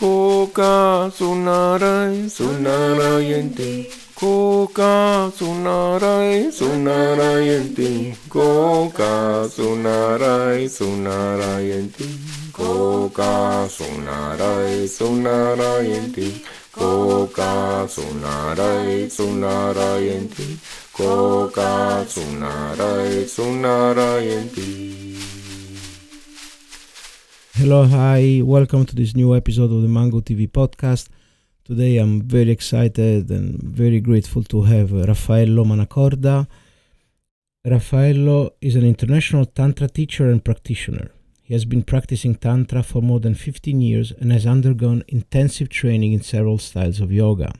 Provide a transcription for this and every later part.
Coca sonarai, sonarai en ti. Coca sonarai, sonarai en ti. Coca sonarai, sonarai en ti. Coca sonarai, sonarai en ti. Coca sonarai, sonarai en ti. Coca sonarai, sonarai en ti. Hello, hi, welcome to this new episode of the Mango TV podcast. Today I'm very excited and very grateful to have Raffaello Manacorda. Raffaello is an international Tantra teacher and practitioner. He has been practicing Tantra for more than 15 years and has undergone intensive training in several styles of yoga.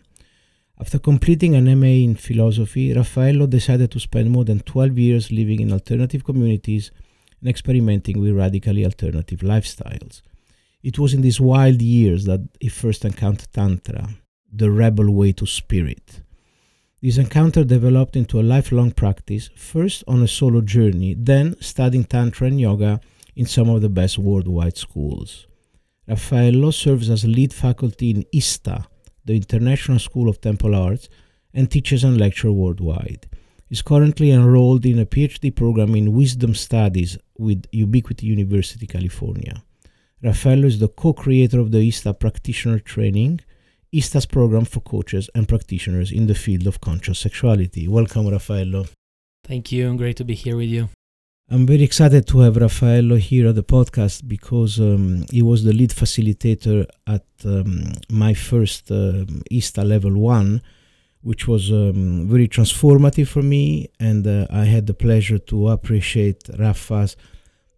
After completing an MA in philosophy, Raffaello decided to spend more than 12 years living in alternative communities and experimenting with radically alternative lifestyles. It was in these wild years that he first encountered Tantra, the rebel way to spirit. This encounter developed into a lifelong practice, first on a solo journey, then studying Tantra and Yoga in some of the best worldwide schools. Raffaello serves as lead faculty in ISTA, the International School of Temple Arts, and teaches and lectures worldwide is currently enrolled in a PhD program in wisdom studies with Ubiquity University, California. Raffaello is the co creator of the ISTA Practitioner Training, ISTA's program for coaches and practitioners in the field of conscious sexuality. Welcome, Raffaello. Thank you. And great to be here with you. I'm very excited to have Raffaello here at the podcast because um, he was the lead facilitator at um, my first uh, ISTA level one which was um, very transformative for me. And uh, I had the pleasure to appreciate Rafa's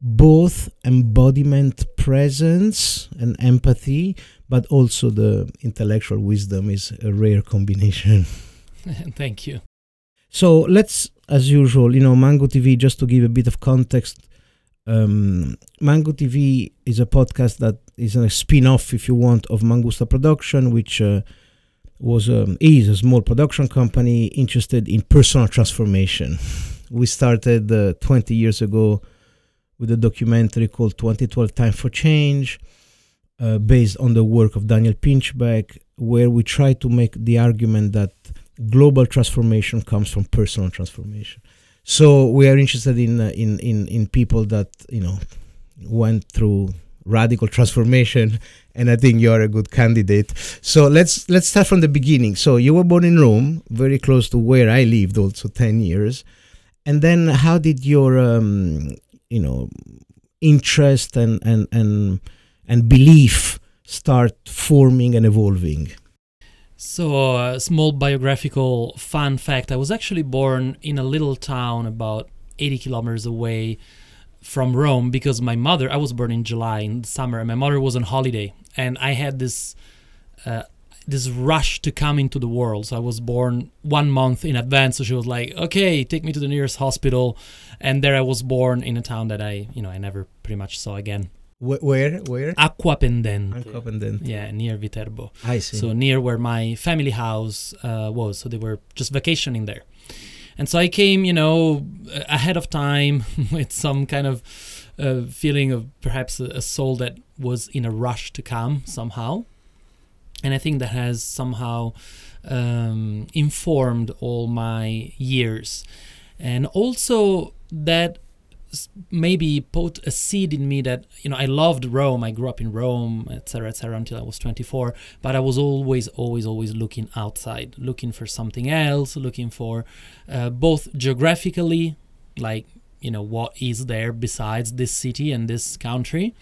both embodiment presence and empathy, but also the intellectual wisdom is a rare combination. Thank you. So let's, as usual, you know, Mango TV, just to give a bit of context, um, Mango TV is a podcast that is a spin off, if you want, of Mangusta Production, which uh, was um, is a small production company interested in personal transformation. We started uh, 20 years ago with a documentary called 2012 Time for Change, uh, based on the work of Daniel Pinchbeck, where we try to make the argument that global transformation comes from personal transformation. So we are interested in uh, in in in people that you know went through radical transformation and I think you are a good candidate. So let's let's start from the beginning. So you were born in Rome, very close to where I lived, also ten years. And then how did your um, you know interest and and and and belief start forming and evolving? So, a small biographical fun fact I was actually born in a little town about 80 kilometers away from Rome because my mother, I was born in July in summer, and my mother was on holiday, and I had this uh, this rush to come into the world. So I was born one month in advance. So she was like, "Okay, take me to the nearest hospital," and there I was born in a town that I, you know, I never pretty much saw again. Where? Where? Acquapendente. Acquapendente. Yeah, near Viterbo. I see. So near where my family house uh, was. So they were just vacationing there. And so I came, you know, ahead of time with some kind of uh, feeling of perhaps a, soul that was in a rush to come somehow. And I think that has somehow um, informed all my years. And also that maybe put a seed in me that you know I loved Rome. I grew up in Rome, etc., etc., until I was 24. But I was always, always, always looking outside, looking for something else, looking for uh, both geographically, like you know what is there besides this city and this country,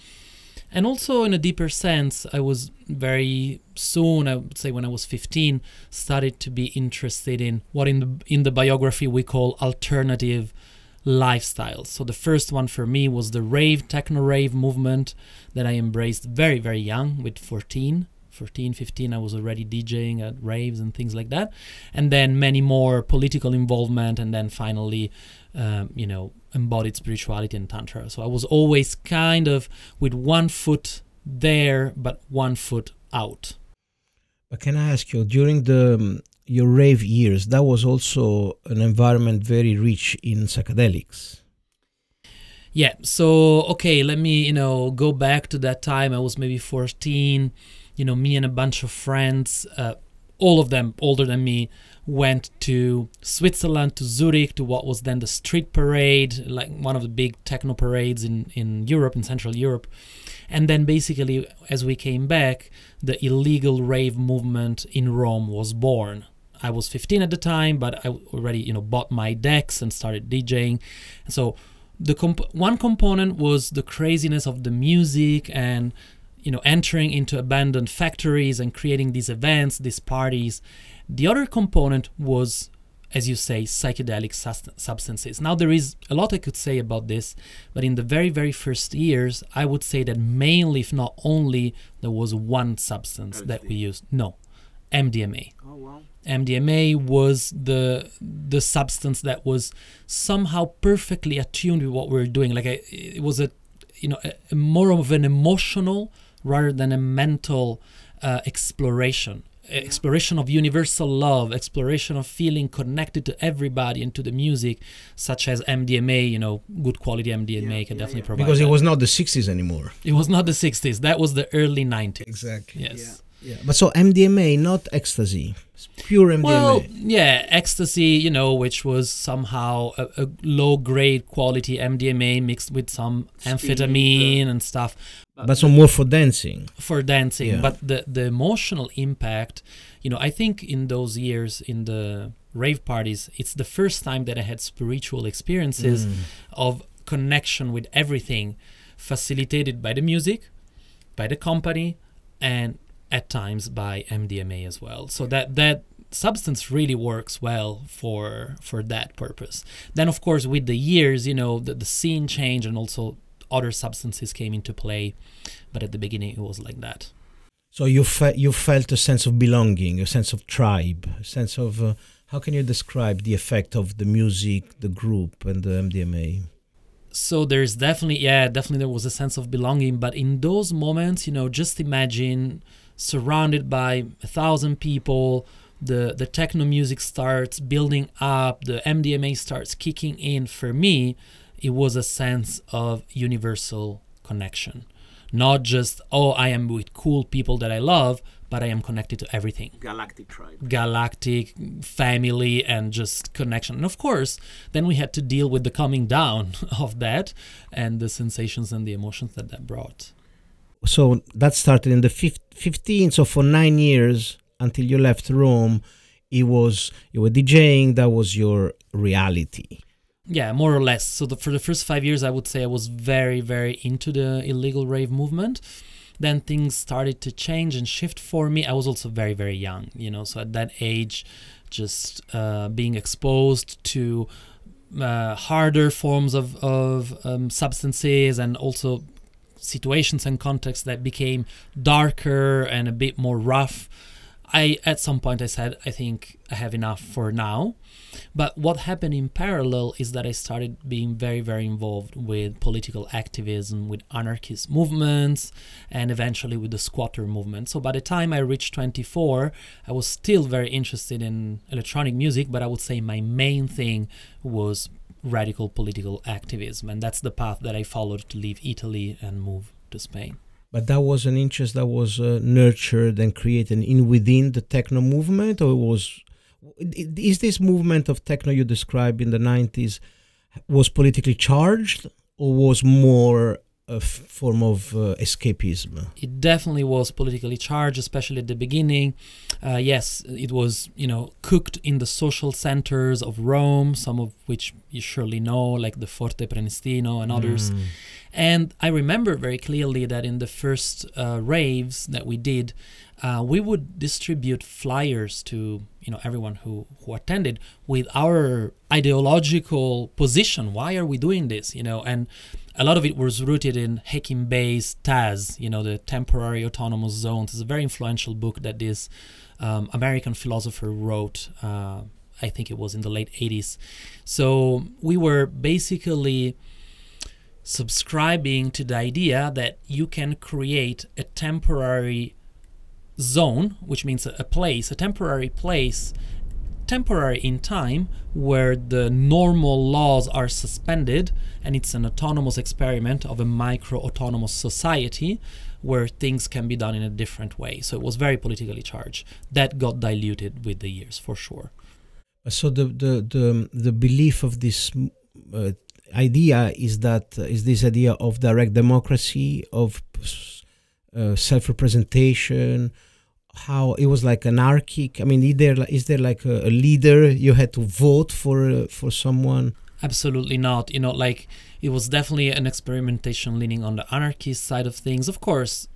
and also in a deeper sense. I was very soon, I would say when I was 15, started to be interested in what in the in the biography we call alternative lifestyles. So the first one for me was the rave, techno rave movement that I embraced very, very young with 14. 14, 15, I was already DJing at raves and things like that. And then many more political involvement, and then finally, um, you know, embodied spirituality and Tantra. So I was always kind of with one foot there, but one foot out. But can I ask you, during the um, your rave years, that was also an environment very rich in psychedelics. Yeah. So okay, let me you know go back to that time. I was maybe 14. You know, me and a bunch of friends, uh, all of them older than me, went to Switzerland to Zurich to what was then the street parade, like one of the big techno parades in in Europe in Central Europe. And then basically, as we came back, the illegal rave movement in Rome was born. I was 15 at the time, but I already, you know, bought my decks and started DJing. And so the comp- one component was the craziness of the music and you know entering into abandoned factories and creating these events, these parties. The other component was as you say, psychedelic substances. Now, there is a lot I could say about this, but in the very, very first years, I would say that mainly, if not only, there was one substance that we used. No, MDMA. Oh, wow. MDMA was the the substance that was somehow perfectly attuned with what we were doing. Like a, it was a, you know, a, a more of an emotional rather than a mental uh, exploration exploration of universal love, exploration of feeling connected to everybody and to the music, such as MDMA. You know, good quality MDMA yeah, can yeah, definitely yeah. provide. Because that. it was not the '60s anymore. It was not the '60s. That was the early '90s. Exactly. Yes. Yeah. But so MDMA, not ecstasy. It's pure MDMA. Well, yeah, ecstasy, you know, which was somehow a, a low grade quality MDMA mixed with some Speed, amphetamine and stuff but some more for dancing for dancing yeah. but the the emotional impact you know i think in those years in the rave parties it's the first time that i had spiritual experiences mm. of connection with everything facilitated by the music by the company and at times by mdma as well so that that substance really works well for for that purpose then of course with the years you know the, the scene changed and also other substances came into play, but at the beginning it was like that. So you fe- you felt a sense of belonging, a sense of tribe, a sense of uh, how can you describe the effect of the music, the group, and the MDMA? So there's definitely yeah, definitely there was a sense of belonging, but in those moments, you know, just imagine surrounded by a thousand people the the techno music starts building up the mdma starts kicking in for me it was a sense of universal connection. Not just, oh, I am with cool people that I love, but I am connected to everything. Galactic tribe. Galactic family and just connection. And of course, then we had to deal with the coming down of that and the sensations and the emotions that that brought. So that started in the 15th. So for nine years until you left Rome, it was you were DJing. That was your reality yeah more or less so the, for the first five years i would say i was very very into the illegal rave movement then things started to change and shift for me i was also very very young you know so at that age just uh, being exposed to uh, harder forms of, of um, substances and also situations and contexts that became darker and a bit more rough i at some point i said i think i have enough for now but what happened in parallel is that I started being very, very involved with political activism, with anarchist movements, and eventually with the squatter movement. So by the time I reached 24, I was still very interested in electronic music, but I would say my main thing was radical political activism. And that's the path that I followed to leave Italy and move to Spain but that was an interest that was uh, nurtured and created in within the techno movement or was is this movement of techno you described in the 90s was politically charged or was more a form of uh, escapism. It definitely was politically charged especially at the beginning. Uh, yes it was you know cooked in the social centers of rome some of which you surely know like the forte prenestino and others. Mm. and i remember very clearly that in the first uh, raves that we did uh, we would distribute flyers to you know everyone who who attended with our ideological position why are we doing this you know and a lot of it was rooted in Hakim Bey's Taz, you know, the temporary autonomous zones. It's a very influential book that this um, American philosopher wrote. Uh, I think it was in the late 80s. So we were basically subscribing to the idea that you can create a temporary zone, which means a, place, a temporary place temporary in time where the normal laws are suspended and it's an autonomous experiment of a micro autonomous society where things can be done in a different way. So it was very politically charged. That got diluted with the years for sure. So the the the, the belief of this uh, idea is that uh, is this idea of direct democracy of uh, self-representation how it was like anarchic i mean is there is there like a, a leader you had to vote for uh, for someone? Absolutely not. You know like it was definitely an experimentation leaning on the anarchist side of things. Of course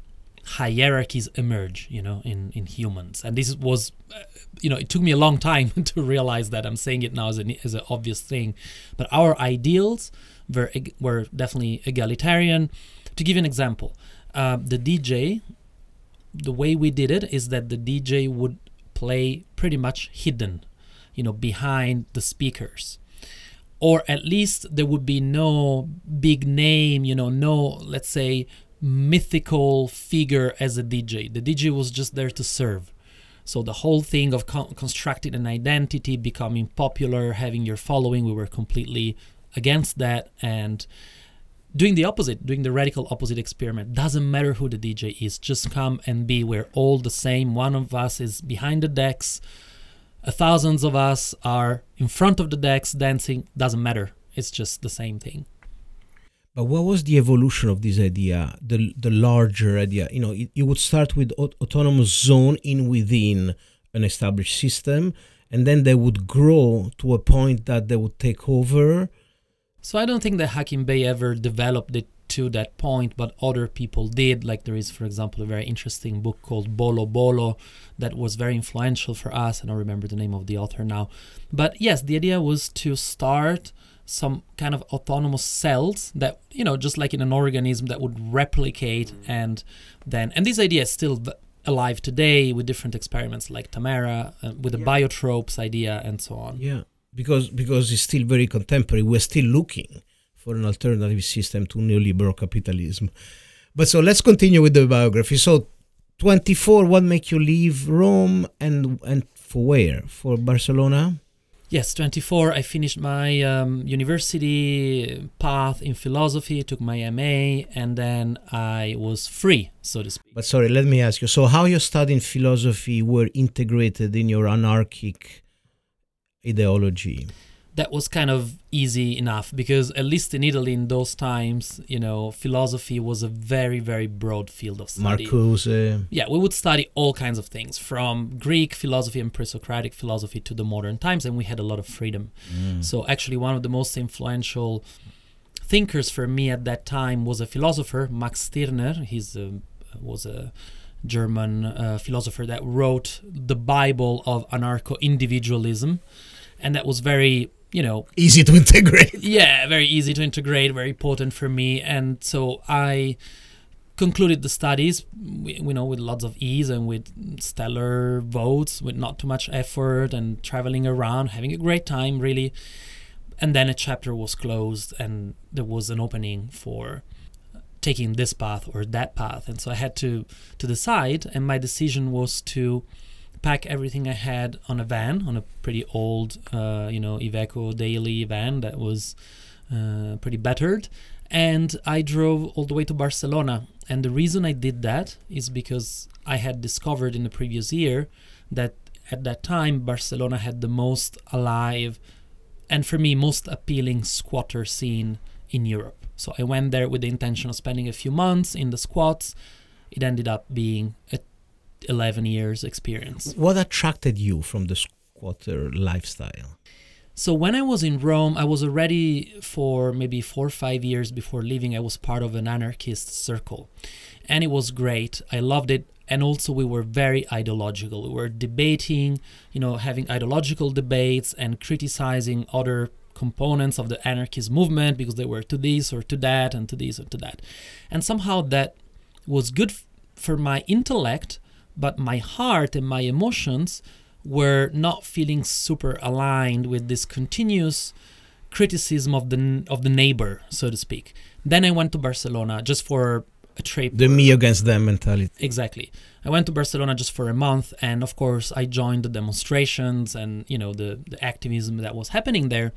hierarchies emerge you know in in humans. And this was uh, you know it took me a long time to realize that i'm saying it now as an as an obvious thing. But our ideals were were definitely egalitarian. To give you an example uh, the dj the way we did it is that the DJ would play pretty much hidden, you know, behind the speakers. Or at least there would be no big name, you know, no, let's say, mythical figure as a DJ. The DJ was just there to serve. So the whole thing of con- constructing an identity, becoming popular, having your following, we were completely against that. And doing the opposite, doing the radical opposite experiment. Doesn't matter who the DJ is, just come and be. We're all the same. One of us is behind the decks, thousands of us are in front of the decks dancing. Doesn't matter. It's just the same thing. But what was the evolution of this idea, the the larger idea? You know, it, it would start with aut- autonomous zone in within an established system, and then they would grow to a point that they would take over so I don't think that Hakim Bey ever developed it to that point, but other people did. Like there is, for example, a very interesting book called Bolo Bolo that was very influential for us. I don't remember the name of the author now. But yes, the idea was to start some kind of autonomous cells that, you know, just like in an organism that would replicate and then, and this idea is still alive today with different experiments like Tamera, uh, with the yeah. biotopes idea and so on. Yeah because because it's still very contemporary. We're still looking for an alternative system to neoliberal capitalism. But so let's continue with the biography. So, 24, what make you leave Rome and and for where? For Barcelona? Yes, 24. I finished my um, university path in philosophy, took my MA, and then I was free, so to speak. But sorry, let me ask you. So, how your studying philosophy were integrated in your anarchic ideology that was kind of easy enough because at least in Italy in those times, you know, philosophy was a very very broad field of study. Marcuse. Yeah, we would study all kinds of things from Greek philosophy and pre-Socratic philosophy to the modern times and we had a lot of freedom. Mm. So actually one of the most influential thinkers for me at that time was a philosopher, Max Stirner. He's a, was a German uh, philosopher that wrote the Bible of anarcho-individualism and that was very you know easy to integrate. yeah very easy to integrate very potent for me. And so i concluded the studies you know with lots of ease and with stellar votes with not too much effort and traveling around having a great time really. And then a chapter was closed and there was an opening for taking this path or that path. And so i had to to decide and my decision was to pack everything I had on a van, on a pretty old, uh, you know, Iveco daily van that was uh, pretty battered. And I drove all the way to Barcelona. And the reason I did that is because I had discovered in the previous year that at that time Barcelona had the most alive and for me most appealing squatter scene in Europe. So I went there with the intention of spending a few months in the squats. It ended up being a 11 years experience. What attracted you from the squatter lifestyle? So when I was in Rome, I was already for maybe four or five years before leaving. I was part of an anarchist circle, and it was great. I loved it, and also we were very ideological. We were debating, you know, having ideological debates and criticizing other components of the anarchist movement because they were to this or to that and to this or to that, and somehow that was good for my intellect but my heart and my emotions were not feeling super aligned with this continuous criticism of the of the neighbor, so to speak. Then I went to Barcelona just for a trip The me against them mentality. exactly i went to barcelona just for a month and of course i joined the demonstrations and you know the, the activism that was happening there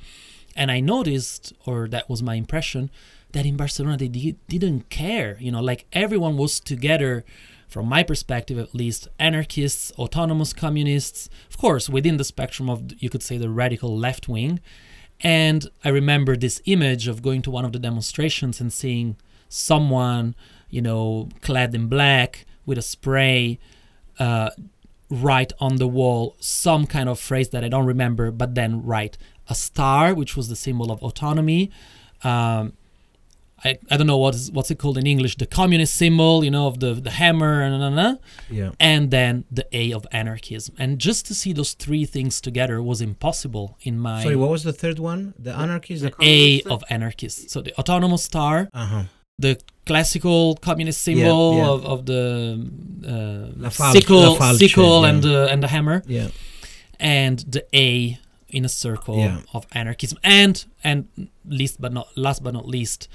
and i noticed or that was my impression that in barcelona they di- didn't care you know like everyone was together from my perspective at least anarchists autonomous communists of course within the spectrum of you could say the radical left wing and i remember this image of going to one of the demonstrations and seeing someone you know clad in black with a spray uh, write on the wall some kind of phrase that I don't remember, but then write a star, which was the symbol of autonomy. Um, I, I don't know what is what's it called in English, the communist symbol, you know, of the the hammer and na, na, na, Yeah. and then the A of anarchism. And just to see those three things together was impossible in my Sorry, what was the third one? The anarchist. The A of anarchist. So the autonomous star, uh huh. the classical communist symbol yeah. Of, of the uh, sickle, Falce, sickle yeah. and the and the hammer, Yeah. and the A in a circle Yeah. of anarchism, and and least but not last but not least,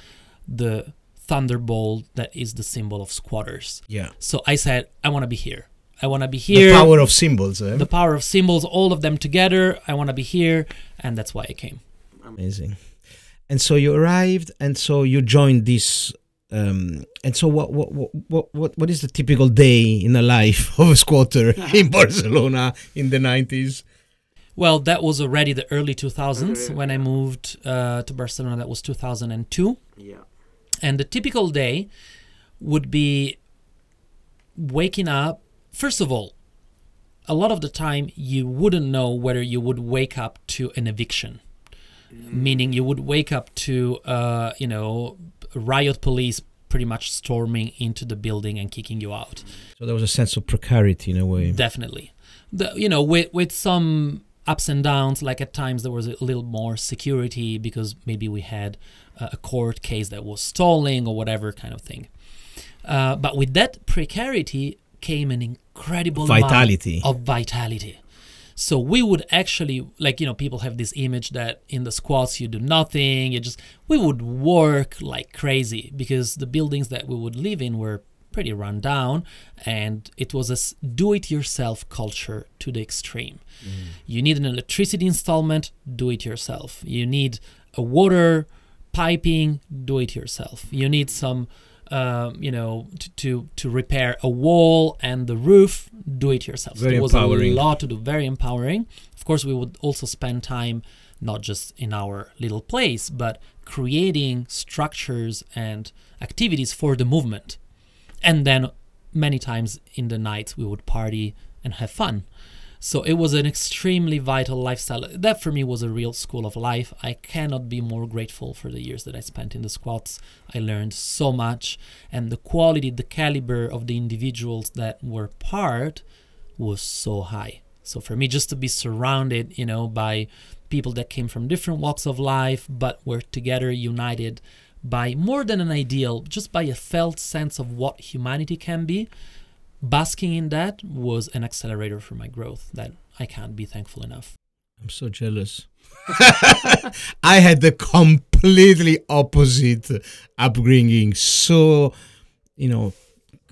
the thunderbolt that is the symbol of squatters. Yeah. So I said, I want to be here. I want to be here. The power of symbols. Eh? the power of symbols, all of them together. I want to be here, and that's why I came. Amazing. And so you arrived, and so you joined this. Um, and so, what, what, what, what, what, what is the typical day in the life of a squatter in Barcelona in the nineties? Well, that was already the early 2000s when I moved uh, to Barcelona. That was 2002. Yeah. And the typical day would be waking up. First of all, a lot of the time you wouldn't know whether you would wake up to an eviction, meaning you would wake up to, uh, you know, riot police pretty much storming into the building and kicking you out. So there was a sense of precarity in a way. Definitely. The, you know, with, with some ups and downs, like at times there was a little more security because maybe we had a a court case that was stalling or whatever kind of thing. Uh, but with that precarity came an incredible Vitality. of vitality. So we would actually like you know people have this image that in the squats you do nothing you just we would work like crazy because the buildings that we would live in were pretty run down and it was a do it yourself culture to the extreme. You need an electricity installment, do it yourself. You need a water piping, do it yourself. You need some um, you know, to, to to repair a wall and the roof, do it yourself. So Very there was empowering. a lot to do, very empowering. Of course, we would also spend time not just in our little place, but creating structures and activities for the movement. And then many times in the night, we would party and have fun. So it was an extremely vital lifestyle. That for me was a real school of life. I cannot be more grateful for the years that I spent in the squats. I learned so much, and the quality, the caliber of the individuals that were part was so high. So for me, just to be surrounded, you know, by people that came from different walks of life, but were together, united by more than an ideal, just by a felt sense of what humanity can be, basking in that was an accelerator for my growth that I can't be thankful enough. I'm so jealous. I had the completely opposite upbringing. So, you know,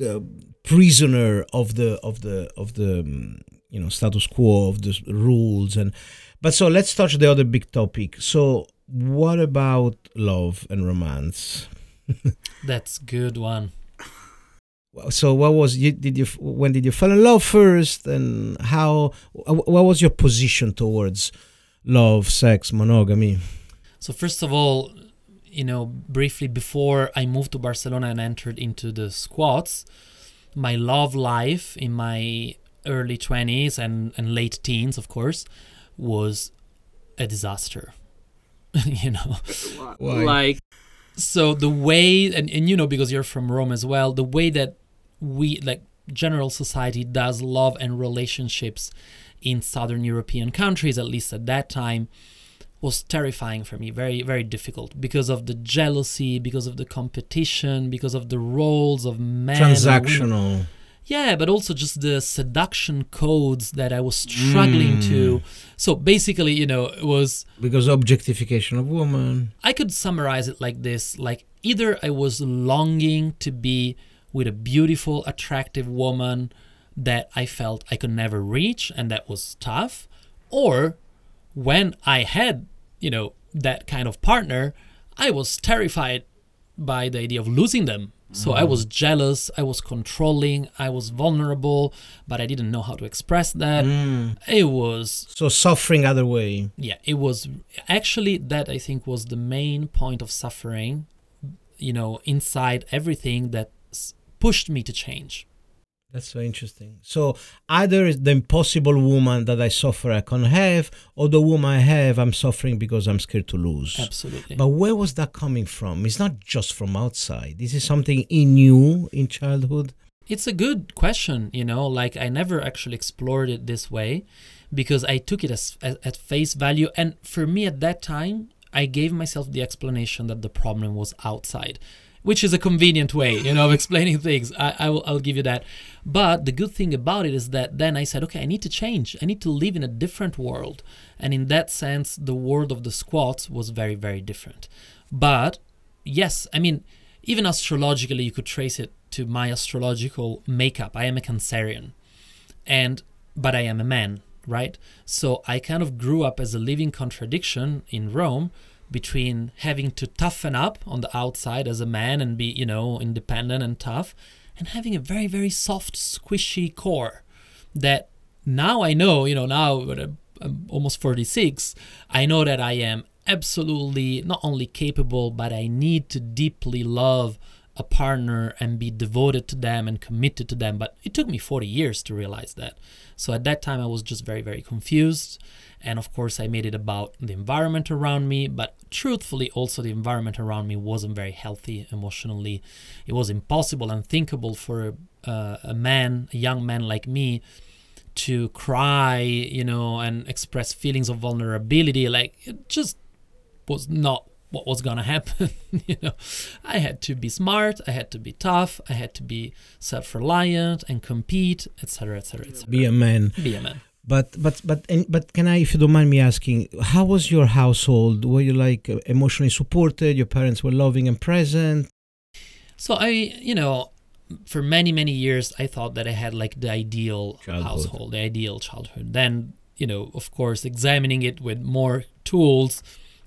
uh, prisoner of the of the of the um, you know status quo of the rules and. But so let's touch the other big topic. So, what about love and romance? That's good one. So, what was you did you when did you fall in love first, and how? What was your position towards love, sex, monogamy? So first of all, you know, briefly before I moved to Barcelona and entered into the squats, my love life in my early 20s and, and late teens, of course, was a disaster. you know, Why? Like so the way and, and you know because you're from rome as well the way that we like general society does love and relationships in southern european countries at least at that time was terrifying for me very very difficult because of the jealousy because of the competition because of the roles of men and women. Transactional. Yeah but also just the seduction codes that i was struggling Mm. to so basically you know it was Because objectification of woman. I could summarize it like this like either I was longing to be with a beautiful, attractive woman that I felt I could never reach and that was tough, or when I had, you know, that kind of partner, I was terrified by the idea of losing them. So I was jealous, I was controlling, I was vulnerable, but I didn't know how to express that. Mm. It was So suffering other way. yeah it was actually that i think was the main point of suffering you know inside everything that s- pushed me to change That's so interesting. So either the impossible woman that I suffer I can't have, or the woman I have I'm suffering because I'm scared to lose. absolutely But where was that coming from? It's not just from outside. This is something in you in childhood. it's a good question you know like i never actually explored it this way because i took it as, as at face value and for me at that time i gave myself the explanation that the problem was outside which is a convenient way you know of explaining things. I, I will, i'll give you that. But the good thing about it is that then i said okay i need to change. I need to live in a different world. And in that sense the world of the squats was very very different. But yes i mean even astrologically you could trace it to my astrological makeup. I am a cancerian and but i am a man right? So i kind of grew up as a living contradiction in rome between having to toughen up on the outside as a man and be you know independent and tough and having a very very soft squishy core that now i know you know now I'm- almost 46 i know that i am absolutely not only capable but i need to deeply love a partner and be devoted to them and committed to them. But it took me 40 years to realize that. So at that time i was just very very confused and of course i made it about the environment around me but truthfully also the environment around me wasn't very healthy emotionally. It was impossible unthinkable for uh, a man a young man like me to cry you know and express feelings of vulnerability. Like it just was not what was gonna happen you know. I had to be smart i had to be tough i had to be self-reliant and compete etc etc etc Be a man. be a man But but but and, but can I, if you don't mind me asking, how was your household? Were you like emotionally supported? Your parents were loving and present. So I, you know, for many many years I thought that I had like the ideal Childhood. household, the ideal childhood. Then, you know, of course, examining it with more tools,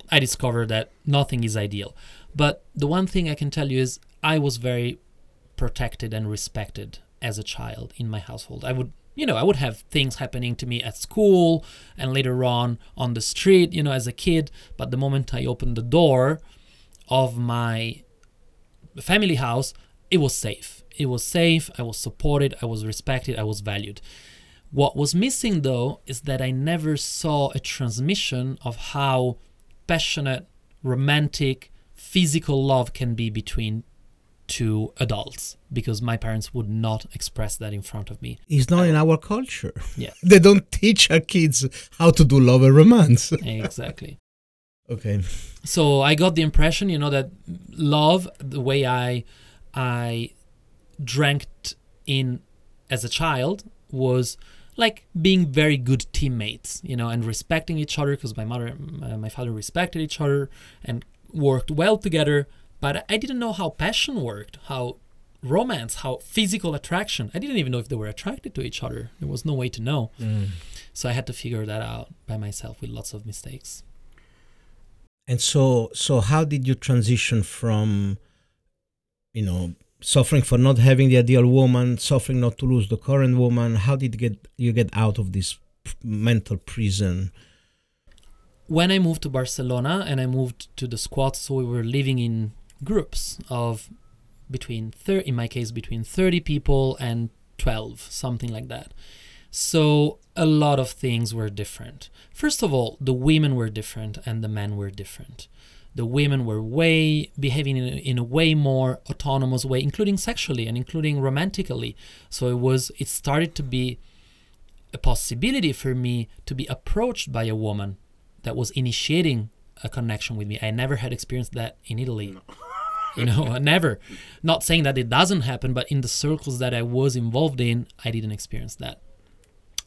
I discovered that nothing is ideal. But the one thing I can tell you is I was very protected and respected as a child in my household. I would you know, I would have things happening to me at school and later on on the street, you know, as a kid. But the moment I opened the door of my family house, it was safe. It was safe. I was supported. I was respected. I was valued. What was missing though is that I never saw a transmission of how passionate, romantic, physical love can be between two adults because my parents would not express that in front of me. It's not in our culture. Yeah. They don't teach our kids how to do love and romance. exactly. okay. so I got the impression, you know, that love, the way I I drank in as a child, was like being very good teammates, you know, and respecting each other because my mother, uh, my father respected each other and worked well together. But I didn't know how passion worked, how romance, how physical attraction. I didn't even know if they were attracted to each other. There was no way to know. Mm. So I had to figure that out by myself with lots of mistakes. And so, so how did you transition from, you know, suffering for not having the ideal woman, suffering not to lose the current woman? How did you get you get out of this p- mental prison? when I moved to Barcelona and I moved to the squats, so we were living in groups of between 30, in my case, between 30 people and 12, something like that. So a lot of things were different. First of all, the women were different and the men were different. The women were way behaving in a, in a way more autonomous way, including sexually and including romantically. So it was it started to be a possibility for me to be approached by a woman that was initiating a connection with me. I never had experienced that in Italy. you know, never. Not saying that it doesn't happen, but in the circles that I was involved in, I didn't experience that.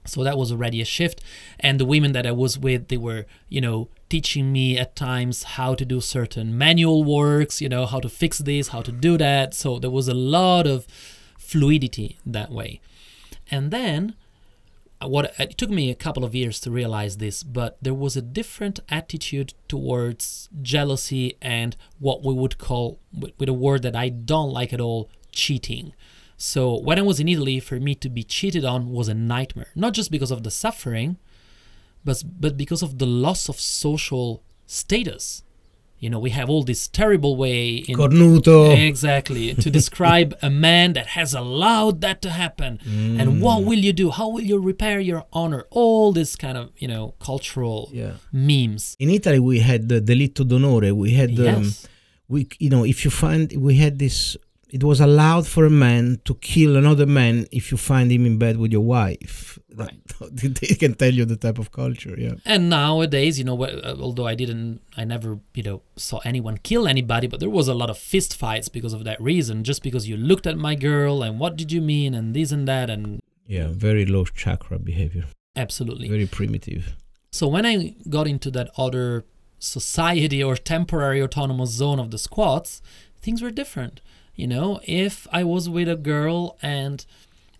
So that was already a shift. And the women that I was with, they were, you know, teaching me at times how to do certain manual works, you know, how to fix this, how to do that. So there was a lot of fluidity that way. And then what it took me a couple of years to realize this, but there was a different attitude towards jealousy and what we would call, with a word that I don't like at all, cheating. So when I was in Italy, for me to be cheated on was a nightmare, not just because of the suffering, but but because of the loss of social status you know we have all this terrible way in cornuto. Exactly. To describe a man that has allowed that to happen. Mm. and what will you do? How will you repair your honor? All this kind of you know cultural yeah. memes. In italy we had the delitto d'onore. We had um, yes. we you know if you find we had this it was allowed for a man to kill another man if you find him in bed with your wife. Right. they can tell you the type of culture, yeah. And nowadays, you know, uh, although I didn't, I never, you know, saw anyone kill anybody, but there was a lot of fist fights because of that reason, just because you looked at my girl and what did you mean and this and that and. Yeah, very low chakra behavior. Absolutely. Very primitive. So when I got into that other society or temporary autonomous zone of the squats, things were different you know, if I was with a girl and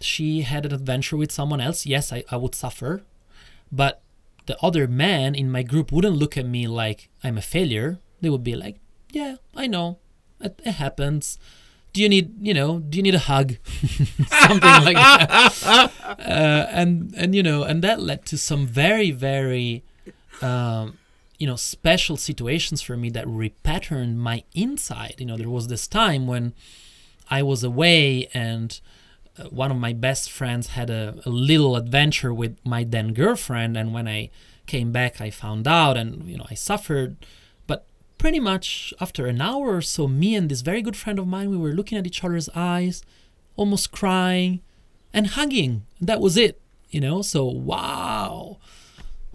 she had an adventure with someone else, yes, I, I would suffer. But the other man in my group wouldn't look at me like I'm a failure. They would be like, yeah, I know. It, it happens. Do you need, you know, do you need a hug? Something like that. Uh, and, and, you know, and that led to some very, very, um, you know special situations for me that repatterned my inside. You know there was this time when i was away and uh, one of my best friends had a, a, little adventure with my then girlfriend. And when i came back i found out and you know i suffered. But pretty much after an hour or so me and this very good friend of mine we were looking at each other's eyes almost crying and hugging. That was it you know? So wow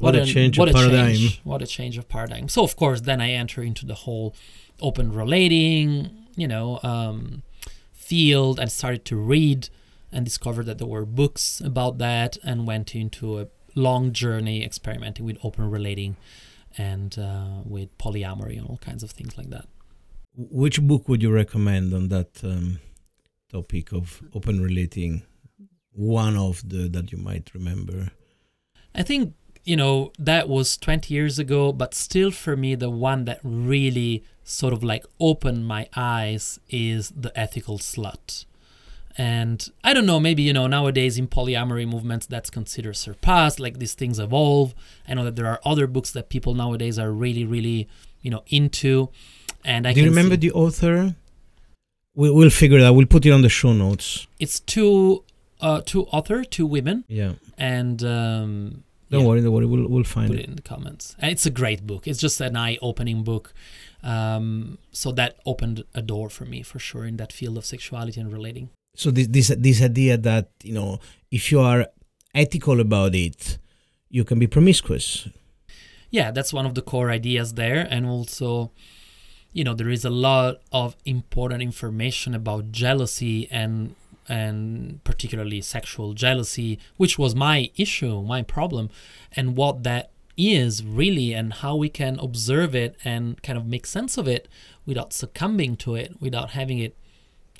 what, a change what of a paradigm. Change, what a change of paradigm. So of course, then I enter into the whole open relating, you know, um, field and started to read and discovered that there were books about that and went into a long journey experimenting with open relating and uh, with polyamory and all kinds of things like that. Which book would you recommend on that um, topic of open relating? One of the that you might remember. I think you know, that was 20 years ago, but still for me, the one that really sort of like opened my eyes is The Ethical Slut. And I don't know, maybe, you know, nowadays in polyamory movements, that's considered surpassed, like these things evolve. I know that there are other books that people nowadays are really, really, you know, into. And I Do you remember see, the author? We, we'll figure it out. We'll put it on the show notes. It's two, uh, two author, two women. Yeah. And, um, don't yeah. worry, don't worry. We'll we'll find Put it. it in the comments. And it's a great book. It's just an eye-opening book. Um, so that opened a door for me for sure in that field of sexuality and relating. So this this this idea that you know if you are ethical about it, you can be promiscuous. Yeah, that's one of the core ideas there, and also, you know, there is a lot of important information about jealousy and and particularly sexual jealousy, which was my issue, my problem, and what that is really, and how we can observe it and kind of make sense of it without succumbing to it, without having it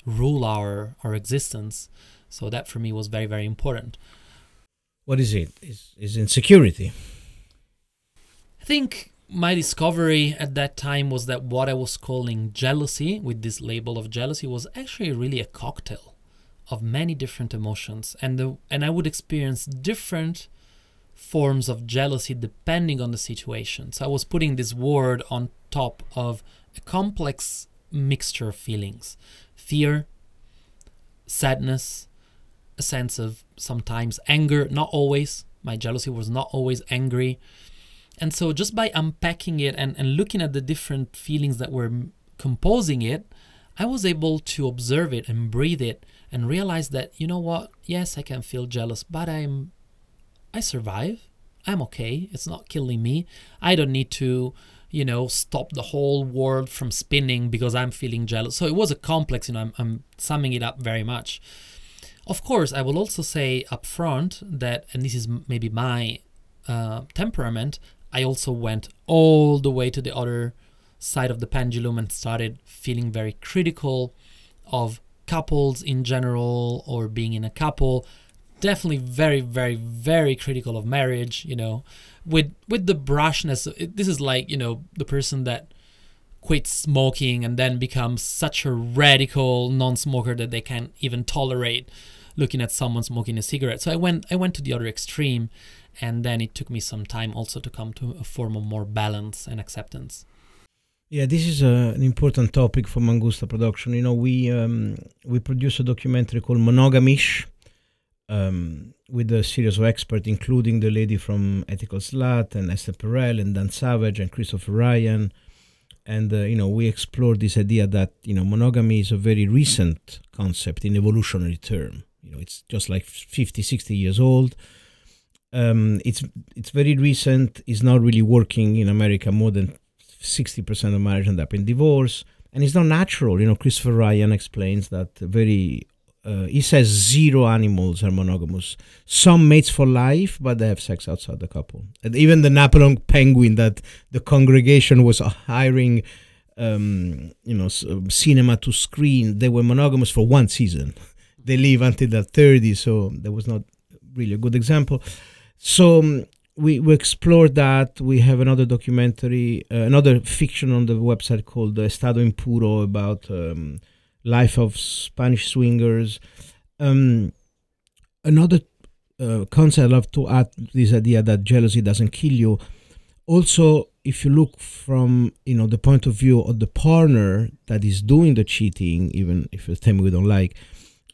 rule our, our existence. So, that for me was very, very important. What is it? Is, is insecurity? I think my discovery at that time was that what I was calling jealousy, with this label of jealousy, was actually really a cocktail of many different emotions and the, and I would experience different forms of jealousy depending on the situation. So I was putting this word on top of a complex mixture of feelings. Fear, sadness, a sense of sometimes anger, not always. My jealousy was not always angry. And so just by unpacking it and, and looking at the different feelings that were composing it, I was able to observe it and breathe it and realize that you know what yes i can feel jealous but i'm i survive i'm okay it's not killing me i don't need to you know, stop the whole world from spinning because I'm feeling jealous. So it was a complex, you know, I'm, I'm summing it up very much. Of course, I will also say up front that, and this is maybe my uh, temperament, I also went all the way to the other side of the pendulum and started feeling very critical of couples in general or being in a couple definitely very very very critical of marriage you know. With with the brushness this is like you know the person that quits smoking and then becomes such a radical non-smoker that they can't even tolerate looking at someone smoking a cigarette. So i went i went to the other extreme and then it took me some time also to come to a form of more balance and acceptance yeah, this is uh, an important topic for Mangusta production. You know, we um, we produce a documentary called Monogamish um, with a series of experts, including the lady from Ethical Slut and Esther Perel and Dan Savage and Christopher Ryan. And, uh, you know, we explored this idea that, you know, monogamy is a very recent concept in evolutionary term. You know, it's just like 50, 60 years old. Um, it's it's very recent. It's not really working in America more than 60% of marriage end up in divorce. And it's not natural. You know christopher ryan explains that very uh, he says zero animals are monogamous. Some mates for life but they have sex outside the couple. And even the napoleon penguin that the congregation was hiring um, you know um, cinema to screen they were monogamous for one season. They live until they're 30 so that was not really a good example. So um, we, we explored that. We have another documentary, uh, another fiction on the website called Estado Impuro about um, life of Spanish swingers. Um, another uh, concept I love to add this idea that jealousy doesn't kill you. Also, if you look from you know the point of view of the partner that is doing the cheating, even if it's a we don't like,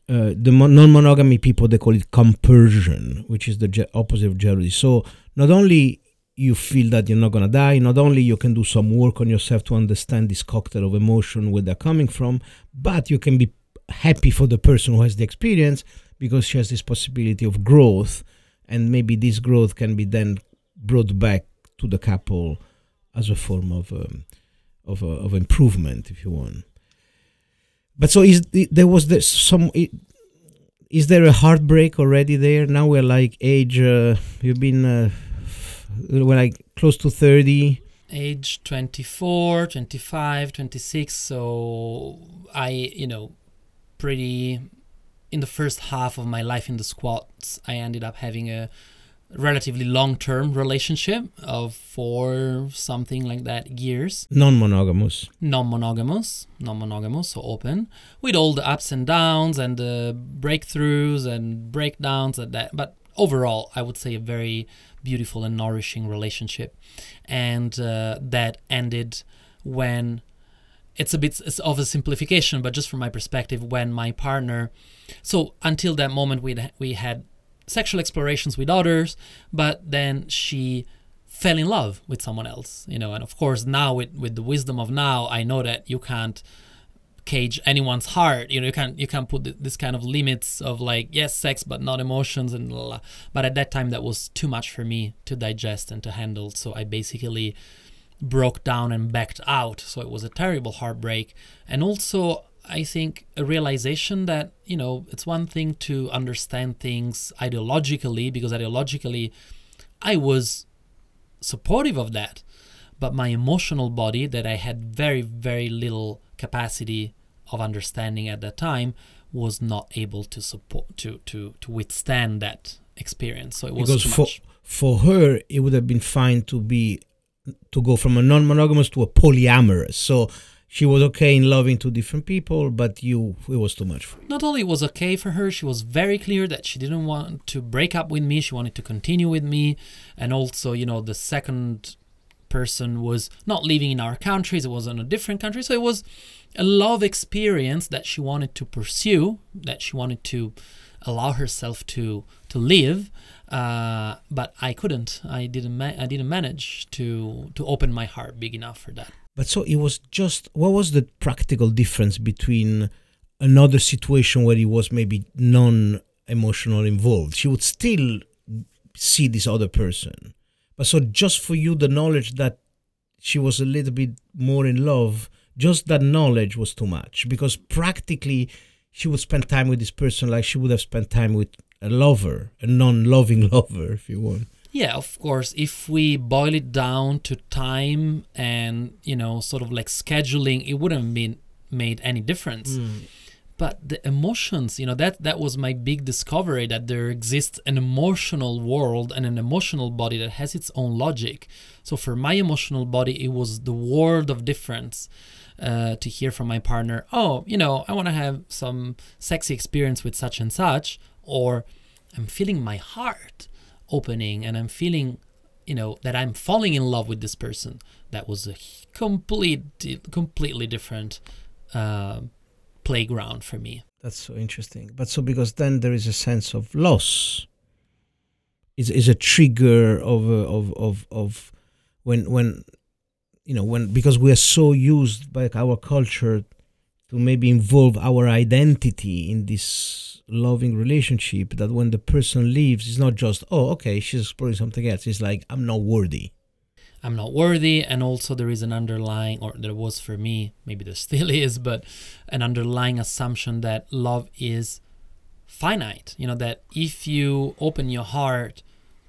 uh, the non-monogamy people they call it compersion, which is the je- opposite of jealousy. So not only you feel that you're not gonna die, not only you can do some work on yourself to understand this cocktail of emotion where they're coming from, but you can be happy for the person who has the experience because she has this possibility of growth, and maybe this growth can be then brought back to the couple as a form of um, of, uh, of improvement, if you want. But so is there was there some is there a heartbreak already there? Now we're like age. Uh, you've been uh, we're like close to thirty. Age 24, 25, 26. So I, you know, pretty in the first half of my life in the squats, I ended up having a relatively long-term relationship of four something like that years. Non-monogamous. Non-monogamous. Non-monogamous so open. With all the ups and downs and the breakthroughs and breakdowns and that but overall i would say a very beautiful and nourishing relationship. And uh, that ended when it's a bit of a simplification but just from my perspective when my partner so until that moment we we had sexual explorations with others, but then she fell in love with someone else, you know. And of course, now with with the wisdom of now, I know that you can't cage anyone's heart. You know, you can't you can't put this kind of limits of like yes, sex but not emotions and blah, blah. But at that time, that was too much for me to digest and to handle. So I basically broke down and backed out. So it was a terrible heartbreak, and also I think a realization that, you know, it's one thing to understand things ideologically, because ideologically I was supportive of that. But my emotional body, that I had very, very little capacity of understanding at that time, was not able to support to to to withstand that experience. So it was because for much. for her, it would have been fine to be to go from a non-monogamous to a polyamorous. So she was okay in loving two different people, but you it was too much for you. Not only was okay for her, she was very clear that she didn't want to break up with me. She wanted to continue with me, and also, you know, the second person was not living in our countries; it was in a different country. So it was a love experience that she wanted to pursue, that she wanted to allow herself to to live. Uh, but I couldn't. I didn't. Ma- I didn't manage to to open my heart big enough for that. But so it was just what was the practical difference between another situation where he was maybe non emotional involved? She would still see this other person. But so just for you the knowledge that she was a little bit more in love. Just that knowledge was too much because practically she would spend time with this person like she would have spent time with a lover, a non-loving lover, if you want. Yeah, of course. If we boil it down to time and you know, sort of like scheduling, it wouldn't have been made any difference. But the emotions, you know, that that was my big discovery that there exists an emotional world and an emotional body that has its own logic. So for my emotional body, it was the world of difference. Uh, to hear from my partner, oh, you know, I want to have some sexy experience with such and such, or I'm feeling my heart opening and I'm feeling, you know, that I'm falling in love with this person. That was a complete, completely different uh, playground for me. That's so interesting. But so because then there is a sense of loss. Is is a trigger of of of of when when you know when because we are so used by our culture to maybe involve our identity in this loving relationship that when the person leaves it's not just oh okay she's exploring something else it's like i'm not worthy I'm not worthy, and also there is an underlying, or there was for me, maybe there still is, but an underlying assumption that love is finite. You know, that if you open your heart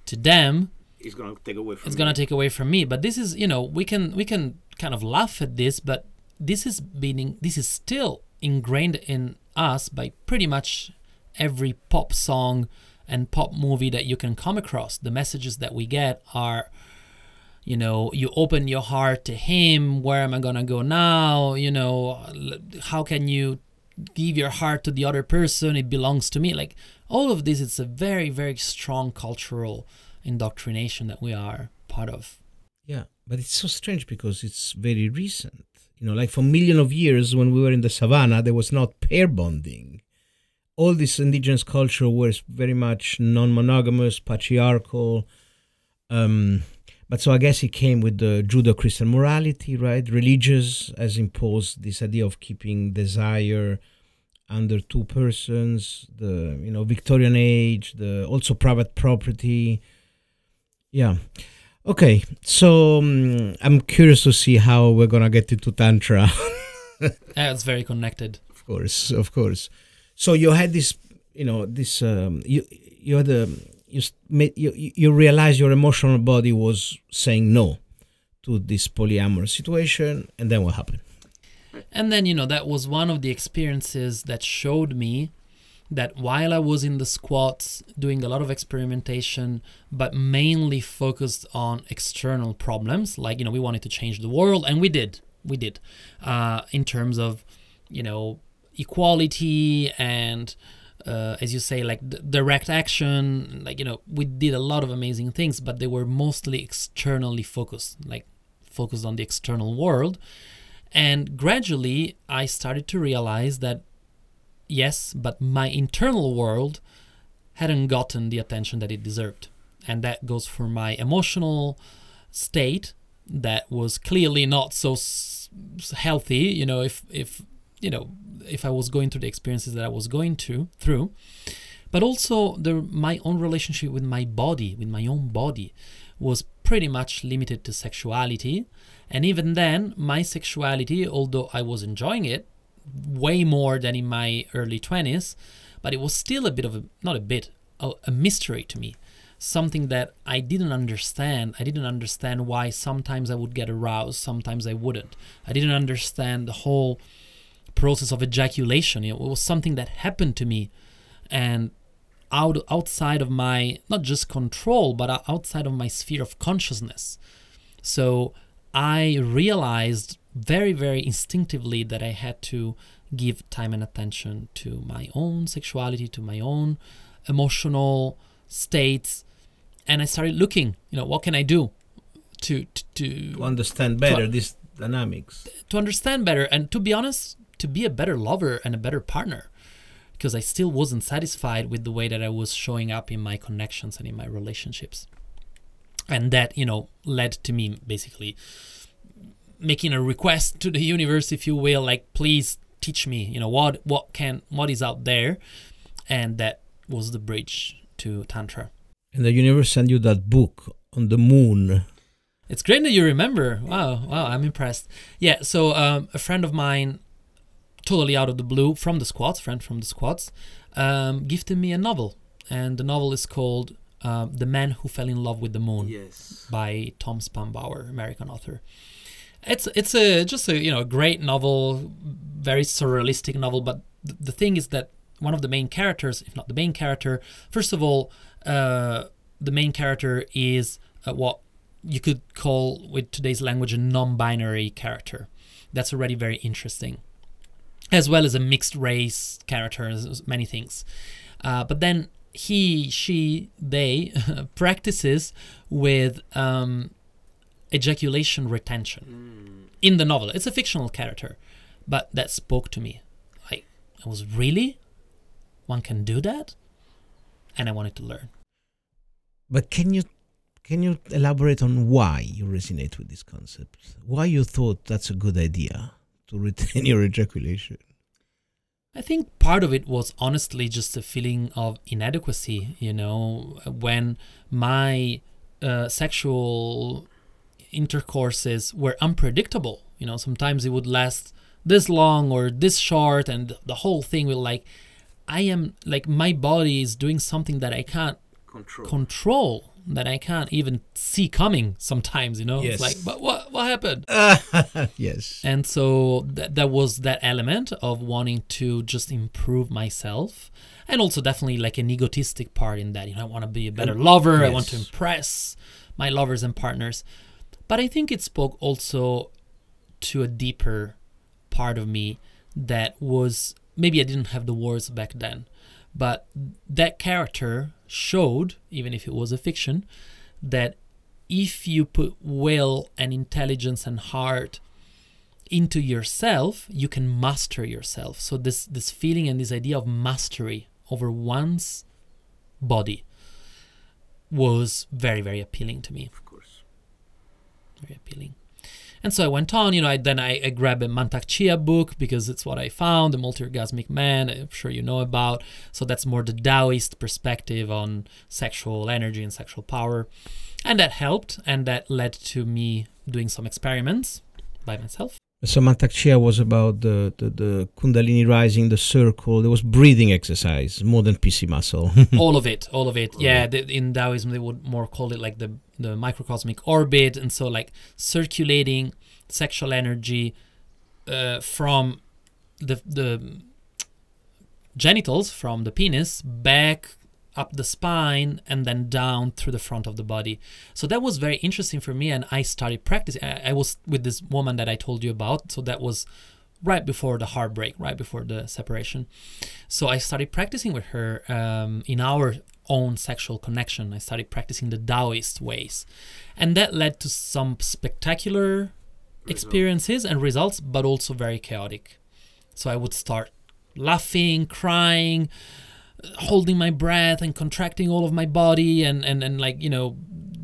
to them, It's gonna take away from it's gonna take away from me. But this is, you know, we can we can kind of laugh at this, but this is being this is still ingrained in us by pretty much every pop song and pop movie that you can come across. The messages that we get are you know you open your heart to him where am i to go now? You know how can you give your heart to the other person? It belongs to me. Like all of this it's a very very strong cultural indoctrination that we are part of. Yeah but it's so strange because it's very recent. You know like for million of years when we were in the savannah there was not pair bonding all this indigenous culture was very much non-monogamous patriarchal um but so I guess it came with the Judeo-Christian morality, right? Religious has imposed this idea of keeping desire under two persons. The you know Victorian age, the also private property. Yeah. Okay, so um, I'm curious to see how we're gonna get into tantra. it's very connected of course, of course. So you had this, you know, this. Um, you you had a you, you you realize your emotional body was saying no to this polyamorous situation and then what happened and then you know that was one of the experiences that showed me that while i was in the squats doing a lot of experimentation but mainly focused on external problems like you know we wanted to change the world and we did we did uh, in terms of you know equality and uh, as you say, like direct action. Like you know, we did a lot of amazing things, but they were mostly externally focused, like focused on the external world. And gradually, I started to realize that yes, but my internal world hadn't gotten the attention that it deserved, and that goes for my emotional state that was clearly not so healthy. You know, if if you know if I was going through the experiences that I was going to through, but also the my own relationship with my body, with my own body, was pretty much limited to sexuality, and even then, my sexuality, although I was enjoying it way more than in my early twenties, but it was still a bit of a not a bit a, a mystery to me. Something that I didn't understand. I didn't understand why sometimes I would get aroused, sometimes I wouldn't. I didn't understand the whole process of ejaculation. You know, it was something that happened to me, and out outside of my not just control, but outside of my sphere of consciousness. So I realized very, very instinctively that I had to give time and attention to my own sexuality, to my own emotional states, and I started looking. You know, what can I do to to, to, to understand better to, these dynamics? To understand better, and to be honest, to be a better lover and a better partner because I still wasn't satisfied with the way that I was showing up in my connections and in my relationships. And that, you know, led to me basically making a request to the universe, if you will, like, please teach me, you know, what what can what is out there. And that was the bridge to Tantra. And the universe sent you that book on the moon. It's great that you remember. Wow, wow, I'm impressed. Yeah, so um, a friend of mine, totally out of the blue, from the squats, friend from the squats, um, gifted me a novel, and the novel is called um, "The Man Who Fell in Love with the Moon" Yes. by Tom Spanbauer, American author. It's it's a just a you know a great novel, very surrealistic novel. But th- the thing is that one of the main characters, if not the main character, first of all, uh, the main character is uh, what you could call with today's language a non-binary character. That's already very interesting, as well as a mixed race character, as- many things. Uh, but then he, she, they practices with um, ejaculation retention in the novel. It's a fictional character, but that spoke to me. Like, I was really one can do that, and I wanted to learn. But can you can you elaborate on why you resonate with this concept? Why you thought that's a good idea to retain your ejaculation? I think part of it was honestly just a feeling of inadequacy, you know, when my uh, sexual intercourses were unpredictable. You know, sometimes it would last this long or this short, and the whole thing will like, I am like, my body is doing something that I can't Control. control, that I can't even see coming sometimes, you know? Yes. It's like, but what, what happened? yes. And so that that was that element of wanting to just improve myself, and also definitely like an egotistic part in that. You know, I want to be a better um, lover. Yes. I want to impress my lovers and partners. But I think it spoke also to a deeper part of me that was maybe I didn't have the words back then, but that character showed, even if it was a fiction, that if you put will and intelligence and heart into yourself, you can master yourself. So this this feeling and this idea of mastery over one's body was very very appealing to me. Of course. Very appealing. And so I went on, you know, I, then I, I grabbed a Mantak Chia book because it's what I found, the multi-orgasmic man, I'm sure you know about. So that's more the Taoist perspective on sexual energy and sexual power. And that helped, and that led to me doing some experiments by myself. So Mantak Chia was about the, the, the Kundalini rising, the circle. There was breathing exercise more than PC muscle. all of it all of it yeah the, in taoism they would more call it like the the microcosmic orbit and so like circulating sexual energy uh, from the the genitals from the penis back up the spine and then down through the front of the body. So that was very interesting for me and i started practicing. I, I was with this woman that i told you about so that was right before the heartbreak right before the separation. So I started practicing with her um, in our own sexual connection. I started practicing the Taoist ways. And that led to some spectacular experiences and results, but also very chaotic. So I would start laughing, crying, holding my breath, and contracting all of my body, and, and, and like, you know,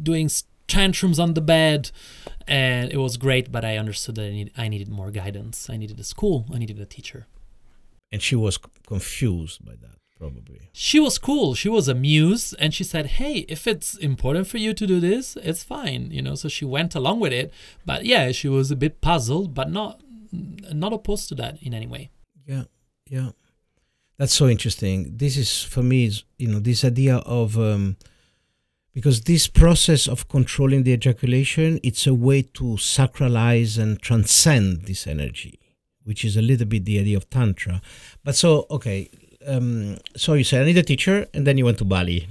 doing tantrums on the bed. And it was great, but I understood that I, need, I needed more guidance. I needed a school, I needed a teacher. and she was confused by that, probably. she was cool she was amused and she said hey if it's important for you to do this it's fine you know so she went along with it but yeah she was a bit puzzled but not not opposed to that in any way Yeah, yeah. That's so interesting. This is for me, is you know, this idea of um, because this process of controlling the ejaculation, it's a way to sacralize and transcend this energy, which is a little bit the idea of tantra. But so okay, um, so you said I need a teacher, and then you went to Bali.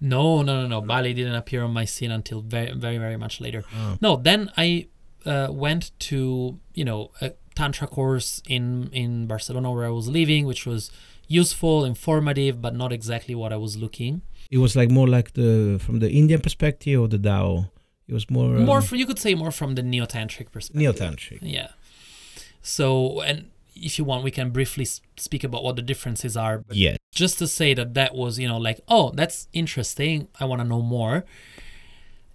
no no no no bali didn't appear on my scene until very very very much later Oh. no then i uh, went to you know a tantra course in in barcelona where i was living which was useful informative but not exactly what i was looking It was like more like the from the Indian perspective or the Tao. It was more um, more fr- you could say more from the neo-tantric perspective neo-tantric. Yeah. So, and if you want, we can briefly speak about what the differences are. But Yes. just to say that that was, you know, like, oh, that's interesting. I want to know more.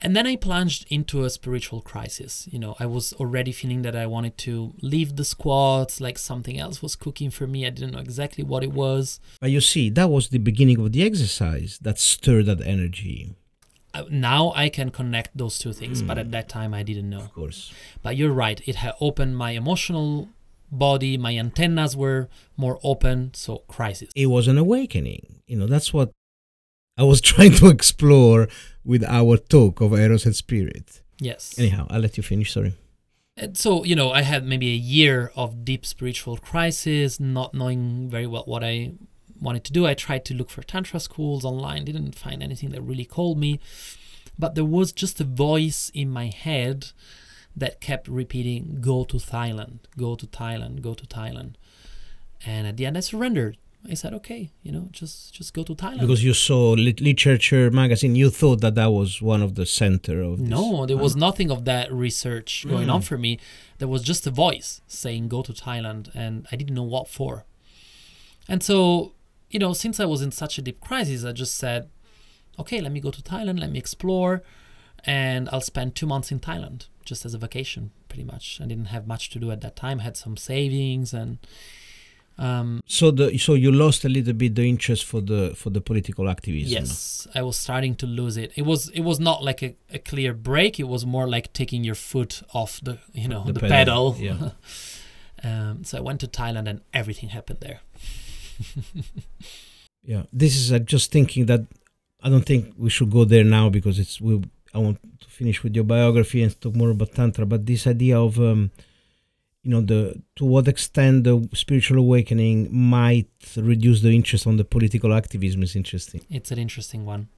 And then I plunged into a spiritual crisis. You know, I was already feeling that I wanted to leave the squats, like something else was cooking for me. I didn't know exactly what it was. But you see, that was the beginning of the exercise that stirred that energy. uh, now I can connect those two things, but Mm. at that time I didn't know. Of course. But you're right; it had opened my emotional body. My antennas were more open. So crisis. It was an awakening. You know, that's what I was trying to explore with our talk of Eros and Spirit. Yes. Anyhow, I'll let you finish. Sorry. And so you know i had maybe a year of deep spiritual crisis not knowing very well what i wanted to do i tried to look for tantra schools online didn't find anything that really called me but there was just a voice in my head that kept repeating go to thailand go to thailand go to thailand and at the end i surrendered i said okay you know just just go to thailand Because you saw lit- literature magazine, you thought that that was one of the center of this. No, there was nothing of that research going on Mm. for me. There was just a voice saying go to Thailand, and I didn't know what for. And so, you know, since I was in such a deep crisis, I just said, okay, let me go to Thailand, let me explore, and I'll spend two months in Thailand just as a vacation, pretty much. I didn't have much to do at that time. I had some savings and. Um, So the so you lost a little bit the interest for the for the political activism. Yes, I was starting to lose it. It was it was not like a, a clear break. It was more like taking your foot off the you know The the, pedal, pedal. yeah. um, so I went to Thailand and everything happened there. Yeah, this is uh, just thinking that I don't think we should go there now because it's we. I want to finish with your biography and talk more about tantra. But this idea of, um, you know, the to what extent the spiritual awakening might reduce the interest on the political activism is interesting. It's an interesting one.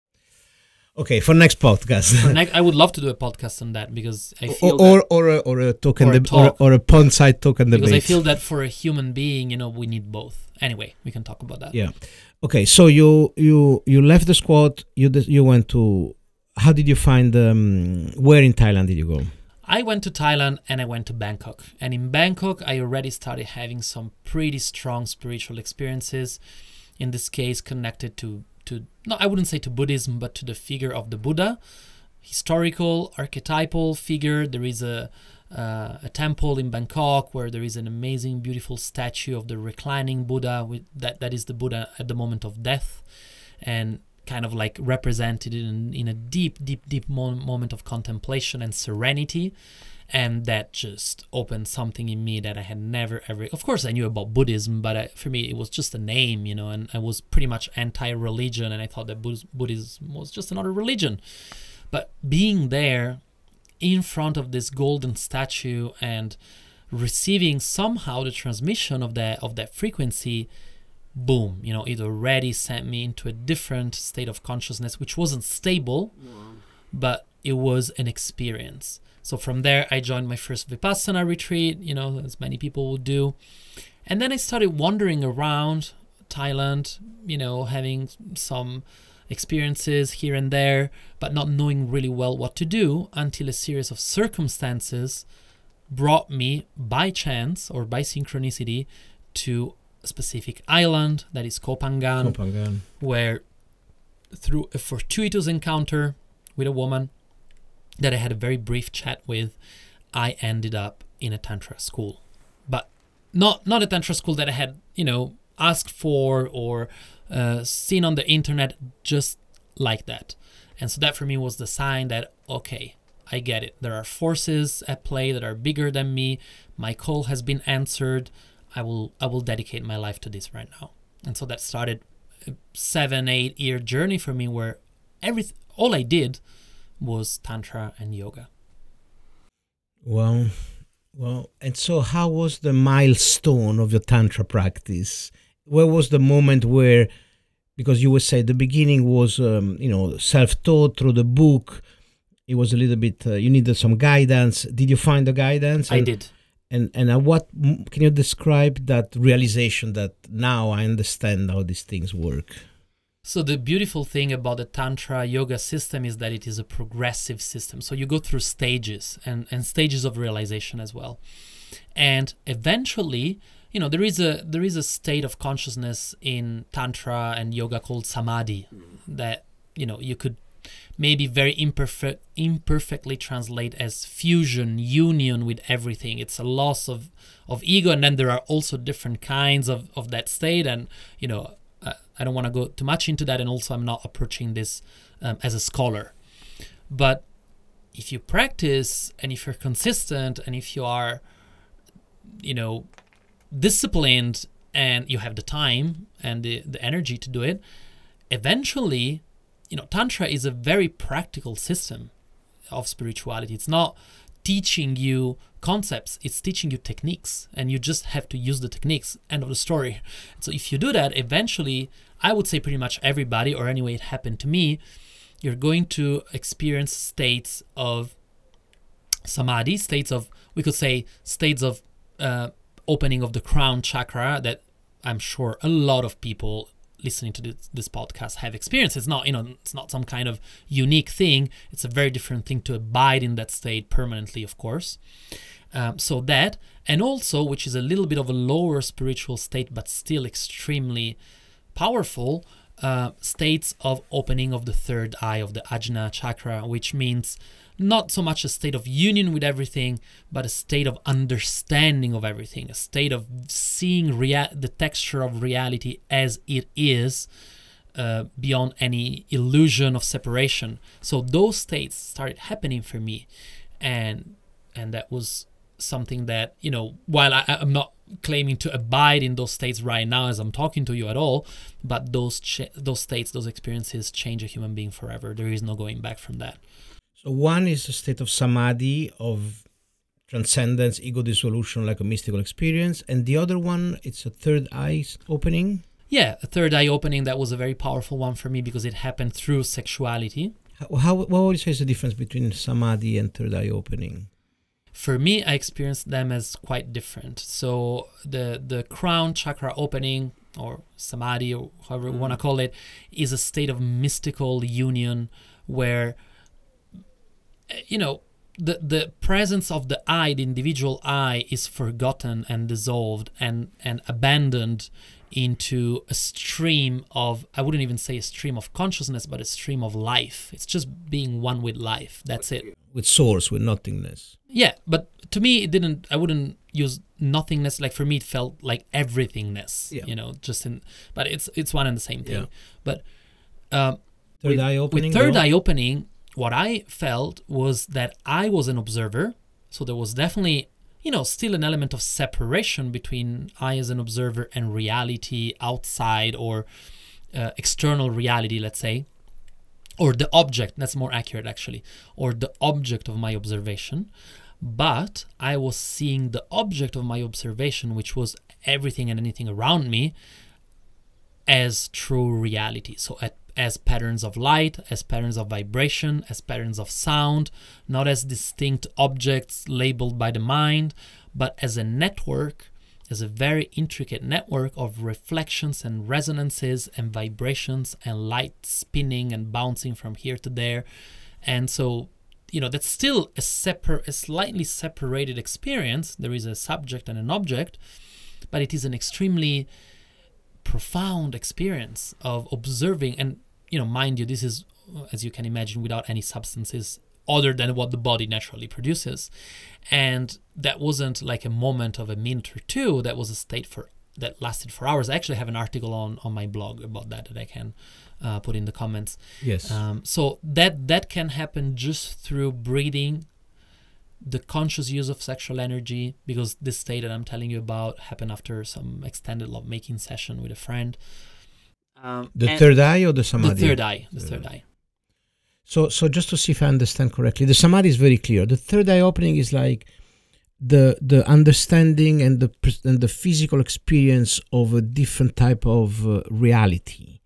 Okay, for next podcast. And I, I would love to do a podcast on that because I feel or, that, or, a, or a talk Or a deb- or, or a pond side talk and because debate. I feel that for a human being, you know, we need both. Anyway, we can talk about that. Yeah. Okay, so you you you left the squad. You you went to. How did you find? Um, where in Thailand did you go? I went to Thailand and I went to Bangkok. And in Bangkok, I already started having some pretty strong spiritual experiences. In this case, connected to to no, I wouldn't say to Buddhism, but to the figure of the Buddha, historical, archetypal figure. There is a uh, a temple in Bangkok where there is an amazing, beautiful statue of the reclining Buddha. With that that is the Buddha at the moment of death, and kind of like represented in in a deep, deep, deep mo- moment of contemplation and serenity. And that just opened something in me that I had never ever. Of course, I knew about Buddhism, but I, for me, it was just a name, you know. And I was pretty much anti-religion, and I thought that Buddhis- Buddhism was just another religion. But being there, in front of this golden statue and receiving somehow the transmission of that of that frequency boom you know it already sent me into a different state of consciousness which wasn't stable but it was an experience. So from there i joined my first vipassana retreat you know as many people would do. And then i started wandering around thailand you know having some experiences here and there but not knowing really well what to do until a series of circumstances brought me by chance or by synchronicity to specific island that is Koh Phangan Kopangan. where through a fortuitous encounter with a woman that I had a very brief chat with, I ended up in a tantra school. But not not a tantra school that I had, you know, asked for or uh, seen on the internet just like that. And so that for me was the sign that okay, I get it. There are forces at play that are bigger than me. My call has been answered. I will I will dedicate my life to this right now. And so that started a seven eight year journey for me where every all I did was tantra and yoga. Well, well, and so how was the milestone of your tantra practice? Where was the moment where, because you would say the beginning was, um, you know, self-taught through the book. It was a little bit. Uh, you needed some guidance. Did you find the guidance? I did. And and what can you describe that realization that now I understand how these things work? So the beautiful thing about the tantra yoga system is that it is a progressive system. So you go through stages and, and stages of realization as well. And eventually, you know, there is a there is a state of consciousness in tantra and yoga called samadhi that, you know, you could maybe very imperfect imperfectly translate as fusion, union with everything. It's a loss of of ego and then there are also different kinds of, of that state and you know uh, I don't want to go too much into that, and also I'm not approaching this um, as a scholar. but if you practice and if you're consistent and if you are you know disciplined and you have the time and the, the energy to do it eventually you know tantra is a very practical system of spirituality. It's not teaching you concepts it's teaching you techniques and you just have to use the techniques. End of the story. So if you do that eventually i would say pretty much everybody or anyway it happened to me you're going to experience states of samadhi states of we could say states of uh, opening of the crown chakra that i'm sure a lot of people listening to this, this podcast have experienced it's not you know it's not some kind of unique thing. It's a very different thing to abide in that state permanently of course. Um, so that and also which is a little bit of a lower spiritual state but still extremely powerful uh, states of opening of the third eye of the ajna chakra which means not so much a state of union with everything, but a state of understanding of everything, a state of seeing rea- the texture of reality as it is, uh, beyond any illusion of separation. So those states started happening for me, and and that was something that you know while I, i'm not claiming to abide in those states right now as i'm talking to you at all but those ch- those states those experiences change a human being forever there is no going back from that So one is a state of samadhi, of transcendence, ego dissolution, like a mystical experience, and the other one, it's a third eye opening. yeah a third eye opening that was a very powerful one for me because it happened through sexuality How, how what would you say is the difference between samadhi and third eye opening? for me i experienced them as quite different so the the crown chakra opening or samadhi or however you want to mm. call it is a state of mystical union where you know the the presence of the I, the individual I, is forgotten and dissolved and and abandoned into a stream of I wouldn't even say a stream of consciousness, but a stream of life. It's just being one with life. That's it. With source, with nothingness. Yeah, but to me, it didn't. I wouldn't use nothingness. Like for me, it felt like everythingness. Yeah. You know, just in. But it's it's one and the same thing. Yeah. But um, Third with, eye opening. with third eye opening, what I felt was that I was an observer. So there was definitely, you know, still an element of separation between I as an observer and reality outside or uh, external reality, let's say, or the object. That's more accurate, actually, or the object of my observation. But I was seeing the object of my observation, which was everything and anything around me, as true reality. So at, as patterns of light, as patterns of vibration, as patterns of sound, not as distinct objects labeled by the mind, but as a network, as a very intricate network of reflections and resonances and vibrations and light spinning and bouncing from here to there. And so, you know, that's still a separate, a slightly separated experience. There is a subject and an object, but it is an extremely profound experience of observing and you know mind you this is as you can imagine without any substances other than what the body naturally produces. And that wasn't like a moment of a minute or two. That was a state for that lasted for hours. I actually have an article on on my blog about that that i can uh, put in the comments. Yes. um, so that that can happen just through breathing the conscious use of sexual energy because this state that i'm telling you about happened after some extended love making session with a friend um, the third eye or the samadhi? the third eye the third eye So, so just to see if I understand correctly, the samadhi is very clear. The third eye opening is like the the understanding and the and the physical experience of a different type of uh, reality,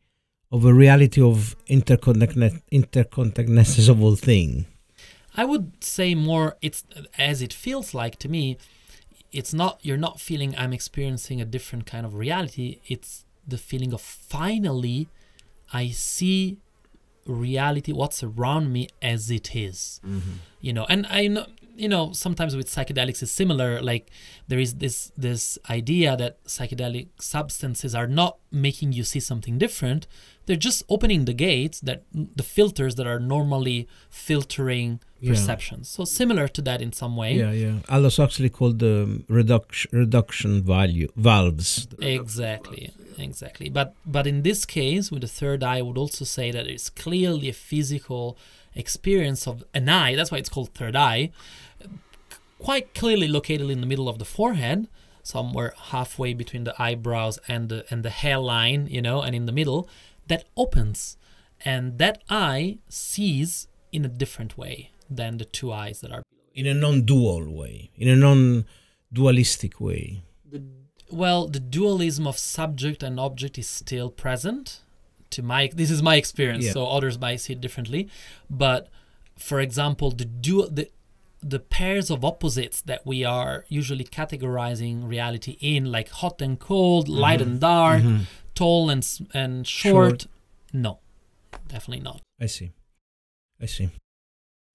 of a reality of interconnect interconnectedness of all thing. I would say more it's as it feels like to me it's not you're not feeling I'm experiencing a different kind of reality it's the feeling of finally I see reality what's around me as it is. Mm-hmm. You know and I know you know sometimes with psychedelics is similar like there is this this idea that psychedelic substances are not making you see something different they're just opening the gates that the filters that are normally filtering Yeah. perceptions. So similar to that in some way. Yeah, yeah. Aldous Huxley called the um, reduction reduction value valves. Exactly, exactly. But but in this case, with the third eye, I would also say that it's clearly a physical experience of an eye. That's why it's called third eye. Quite clearly located in the middle of the forehead, somewhere halfway between the eyebrows and the and the hairline, you know, and in the middle, that opens, and that eye sees in a different way than the two eyes that are in a non-dual way, in a non-dualistic way. well the dualism of subject and object is still present to my this is my experience Yeah. so others might see it differently but for example the dual the the pairs of opposites that we are usually categorizing reality in like hot and cold light and dark tall and and short, Short. no definitely not I see. I see.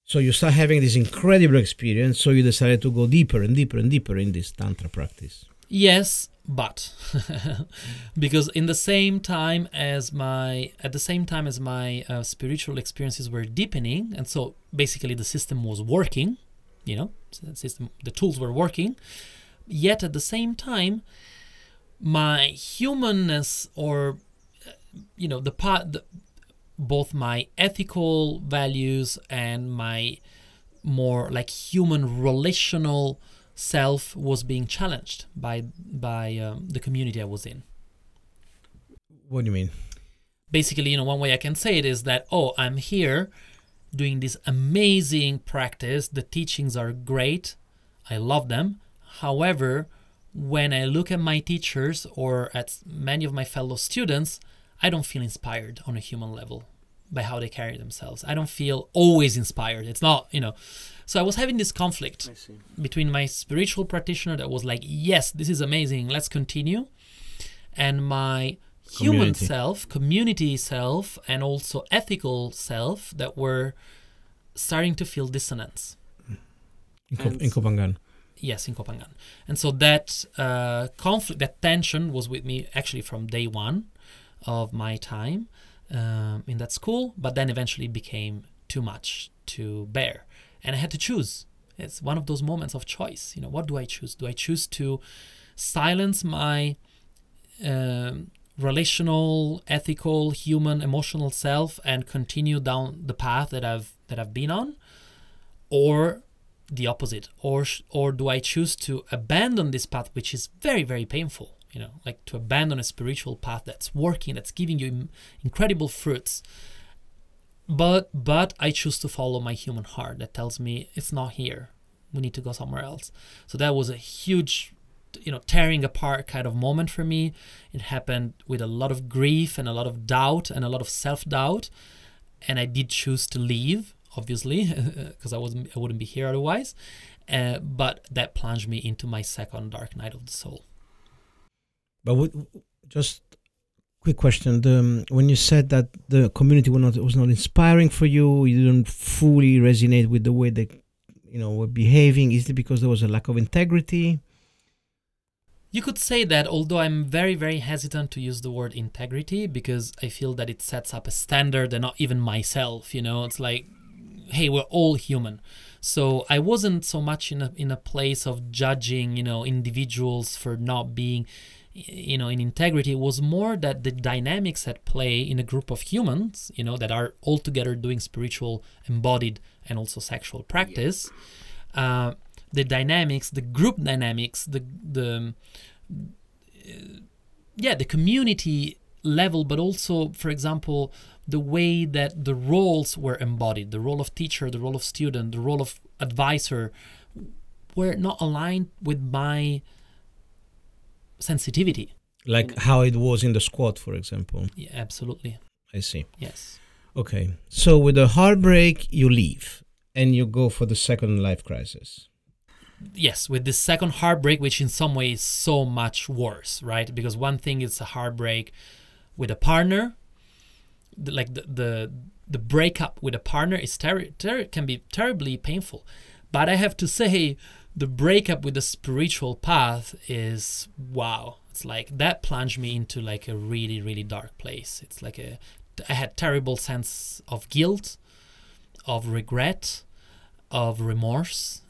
So you start having this incredible experience, so you decided to go deeper and deeper and deeper in this tantra practice. Yes, but because in the same time as my at the same time as my uh, spiritual experiences were deepening, and so basically the system was working, you know, system the tools were working. Yet at the same time, my humanness or uh, you know the part the, both my ethical values and my more like human relational self was being challenged by by um, the community I was in. What do you mean? Basically, you know, one way I can say it is that oh, I'm here doing this amazing practice. The teachings are great. I love them. However, when I look at my teachers or at many of my fellow students, I don't feel inspired on a human level by how they carry themselves. I don't feel always inspired. It's not, you know. So I was having this conflict between my spiritual practitioner that was like, yes, this is amazing, let's continue, and my human Community. self, community self, and also ethical self that were starting to feel dissonance. In, Ko- And- in Koh Phangan. Yes, in Koh Phangan. And so that uh, conflict, that tension was with me actually from day one of my time um, in that school, but then eventually became too much to bear. And I had to choose. It's one of those moments of choice. You know, what do I choose? Do I choose to silence my um, relational, ethical, human, emotional self and continue down the path that I've that I've been on, or the opposite. Or or do i choose to abandon this path which is very very painful you know like to abandon a spiritual path that's working that's giving you incredible fruits. But but i choose to follow my human heart that tells me it's not here. We need to go somewhere else. So that was a huge you know tearing apart kind of moment for me it happened with a lot of grief and a lot of doubt and a lot of self-doubt and I did choose to leave, obviously, because I wasn't, I wouldn't be here otherwise. Uh, but that plunged me into my second dark night of the soul. But what, just quick question: the, um, when you said that the community was not was not inspiring for you, you didn't fully resonate with the way they, you know, were behaving. Is it because there was a lack of integrity? You could say that, although I'm very, very hesitant to use the word integrity because I feel that it sets up a standard and not even myself. You know, it's like, hey, we're all human. So I wasn't so much in a in a place of judging, you know, individuals for not being, you know, in integrity. It was more that the dynamics at play in a group of humans, you know, that are all together doing spiritual, embodied, and also sexual practice. Uh, the dynamics, the group dynamics, the the um, yeah the community level but also for example the way that the roles were embodied the role of teacher the role of student the role of advisor were not aligned with my sensitivity Like how it was in the squad, for example. yeah, absolutely I see. yes Okay. So with the heartbreak, you leave and you go for the second life crisis. Yes with the second heartbreak which in some ways is so much worse right? Because one thing is a heartbreak with a partner. Like the, the the breakup with a partner is ter- ter- can be terribly painful. But i have to say the breakup with the spiritual path is wow. It's like that plunged me into like a really really dark place. It's like a I had terrible sense of guilt, of regret, of remorse,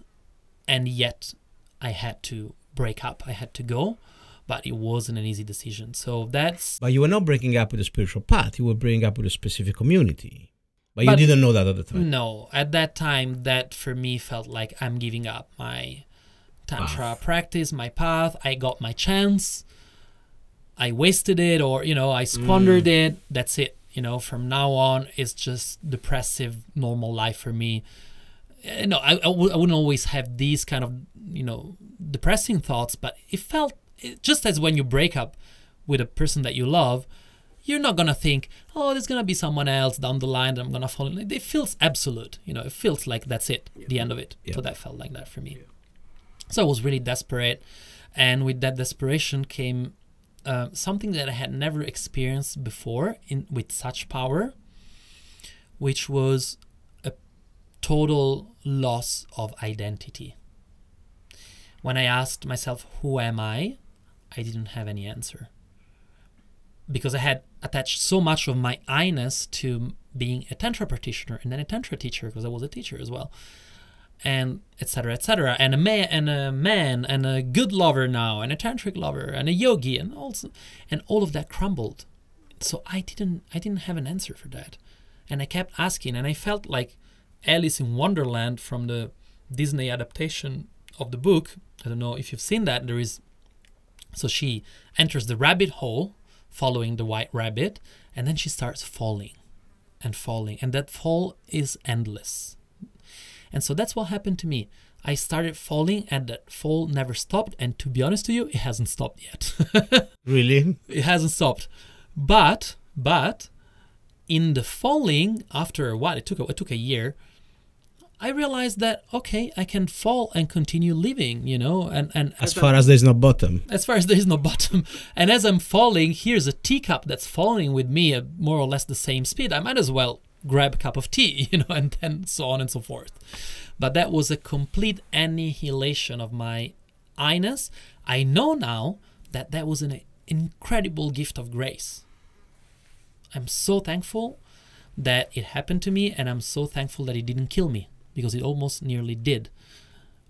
and yet I had to break up. I had to go, but it wasn't an easy decision. So that's But you were not breaking up with a spiritual path. You were breaking up with a specific community. But, But- you didn't know that at the time. no. At that time, that for me felt like I'm giving up my tantra practice, my path. I got my chance. I wasted it, or you know, I squandered mm. it. That's it. You know, from now on, it's just depressive, normal life for me. Uh, No, I, I, w- I wouldn't always have these kind of you know depressing thoughts, but it felt it, just as when you break up with a person that you love, you're not gonna think, oh, there's gonna be someone else down the line that I'm gonna fall in. love." It feels absolute, you know. It feels like that's it, the end of it. Yeah. So that felt like that for me. So I was really desperate, and with that desperation came uh, something that I had never experienced before in with such power, which was total loss of identity. When I asked myself, "Who am I?" I didn't have any answer because I had attached so much of my I-ness to being a tantra practitioner and then a tantra teacher because I was a teacher as well, and etc. etc. And a man and a man and a good lover now and a tantric lover and a yogi and also and all of that crumbled. So I didn't I didn't have an answer for that, and I kept asking, and I felt like Alice in Wonderland from the Disney adaptation of the book. I don't know if you've seen that. There is so she enters the rabbit hole following the white rabbit, and then she starts falling and falling, and that fall is endless. And so that's what happened to me. I started falling, and that fall never stopped. And to be honest to you, it hasn't stopped yet. Really? it hasn't stopped. But but in the falling, after a while, it took a, it took a year. I realized that okay, I can fall and continue living, you know, and and As far as there's no bottom. as far as there is no bottom. And as I'm falling, here's a teacup that's falling with me at more or less the same speed. I might as well grab a cup of tea, you know, and then so on and so forth. But that was a complete annihilation of my I-ness. I know now that that was an incredible gift of grace. I'm so thankful that it happened to me, and I'm so thankful that it didn't kill me because it almost nearly did.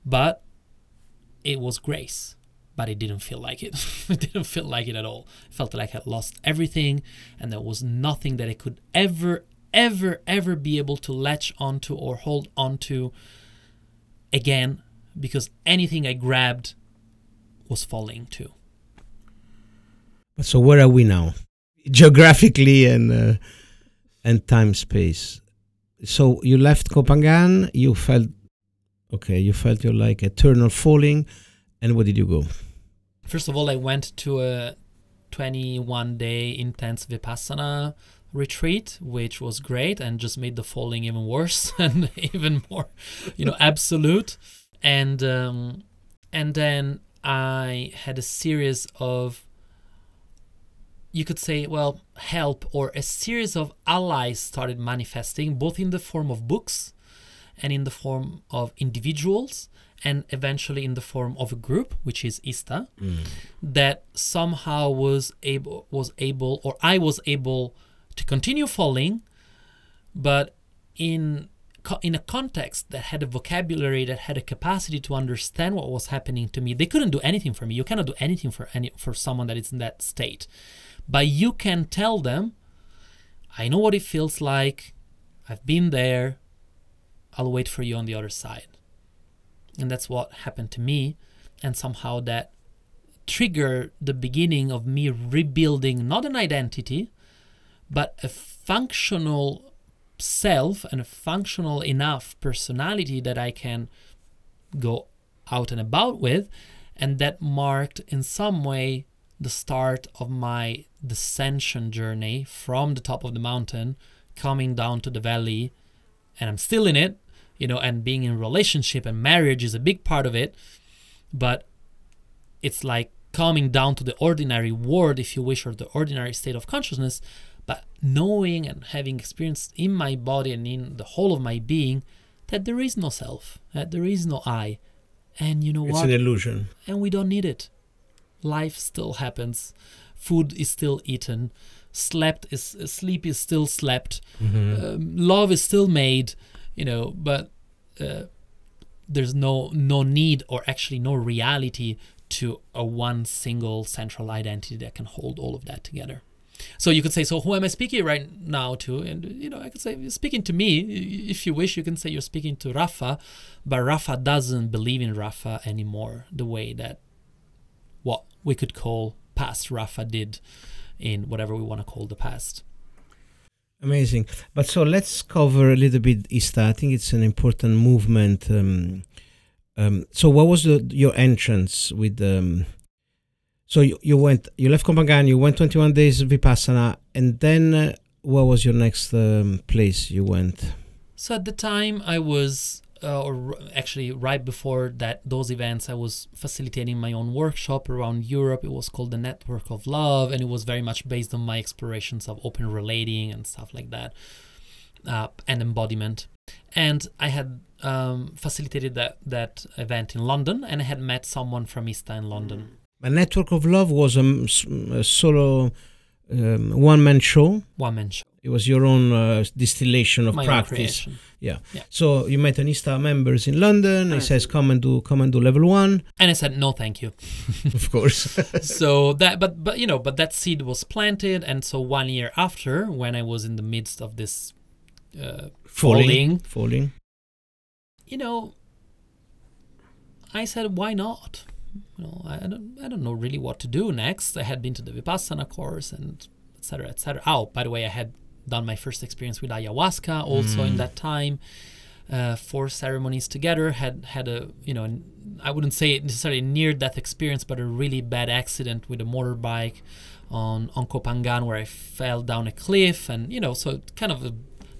But it was grace, but it didn't feel like it. it didn't feel like it at all. It felt like I had lost everything, and there was nothing that I could ever, ever, ever be able to latch onto or hold onto again, because anything I grabbed was falling too. So where are we now? Geographically and uh, and time space. So you left Koh Phangan, you felt okay, you felt you're like eternal falling, and where did you go? First of all, I went to a 21 day intense Vipassana retreat, which was great and just made the falling even worse and even more, you know, absolute. And um, and then I had a series of, you could say, well, help or a series of allies started manifesting, both in the form of books and in the form of individuals and eventually in the form of a group which is ISTA mm. that somehow was able was able or I was able to continue falling but in in a context that had a vocabulary that had a capacity to understand what was happening to me they couldn't do anything for me. You cannot do anything for any for someone that is in that state but you can tell them I know what it feels like. I've been there. I'll wait for you on the other side. And that's what happened to me. And somehow that triggered the beginning of me rebuilding not an identity but a functional self and a functional enough personality that I can go out and about with and that marked in some way the start of my descension journey from the top of the mountain coming down to the valley and I'm still in it you know and being in relationship and marriage is a big part of it. But it's like coming down to the ordinary world if you wish or the ordinary state of consciousness. But knowing and having experienced in my body and in the whole of my being that there is no self that there is no i. And you know It's what? It's an illusion. and we don't need it life still happens. Food is still eaten. Slept is sleep is still slept. Mm-hmm. um, love is still made you know but uh, there's no no need or actually no reality to a one single central identity that can hold all of that together. So you could say so who am i speaking right now to? And you know i could say you're speaking to me. If you wish you can say you're speaking to rafa but rafa doesn't believe in rafa anymore the way that what we could call past rafa did in whatever we want to call the past Amazing. But so let's cover a little bit ISTA. I think it's an important movement. Um, um, so what was the, your entrance with um, so you, you went you left Koh Phangan, you went 21 days Vipassana and then uh, what was your next um, place you went? So at the time, I was, uh, or actually right before that, those events, I was facilitating my own workshop around Europe. It was called the Network of Love, and it was very much based on my explorations of open relating and stuff like that, uh, and embodiment. And I had um, facilitated that that event in London, and I had met someone from ISTA in London. A Network of Love was a solo um, one man show. One man show, It was your own uh, distillation of my practice. Yeah. Yeah. So you met an ISTA members in London. He Uh. says, "Come and do, come and do level one." And I said, no, thank you. of course. so that but but you know but that seed was planted and so one year after when i was in the midst of this uh, falling, Falling. falling. you know i said why not you know I, I don't i don't know really what to do next i had been to the vipassana course and etc etc oh by the way i had done my first experience with ayahuasca also in that time. Uh, four ceremonies together had had a you know I wouldn't say necessarily a near death experience but a really bad accident with a motorbike on on Koh Phangan where i fell down a cliff and you know so kind of a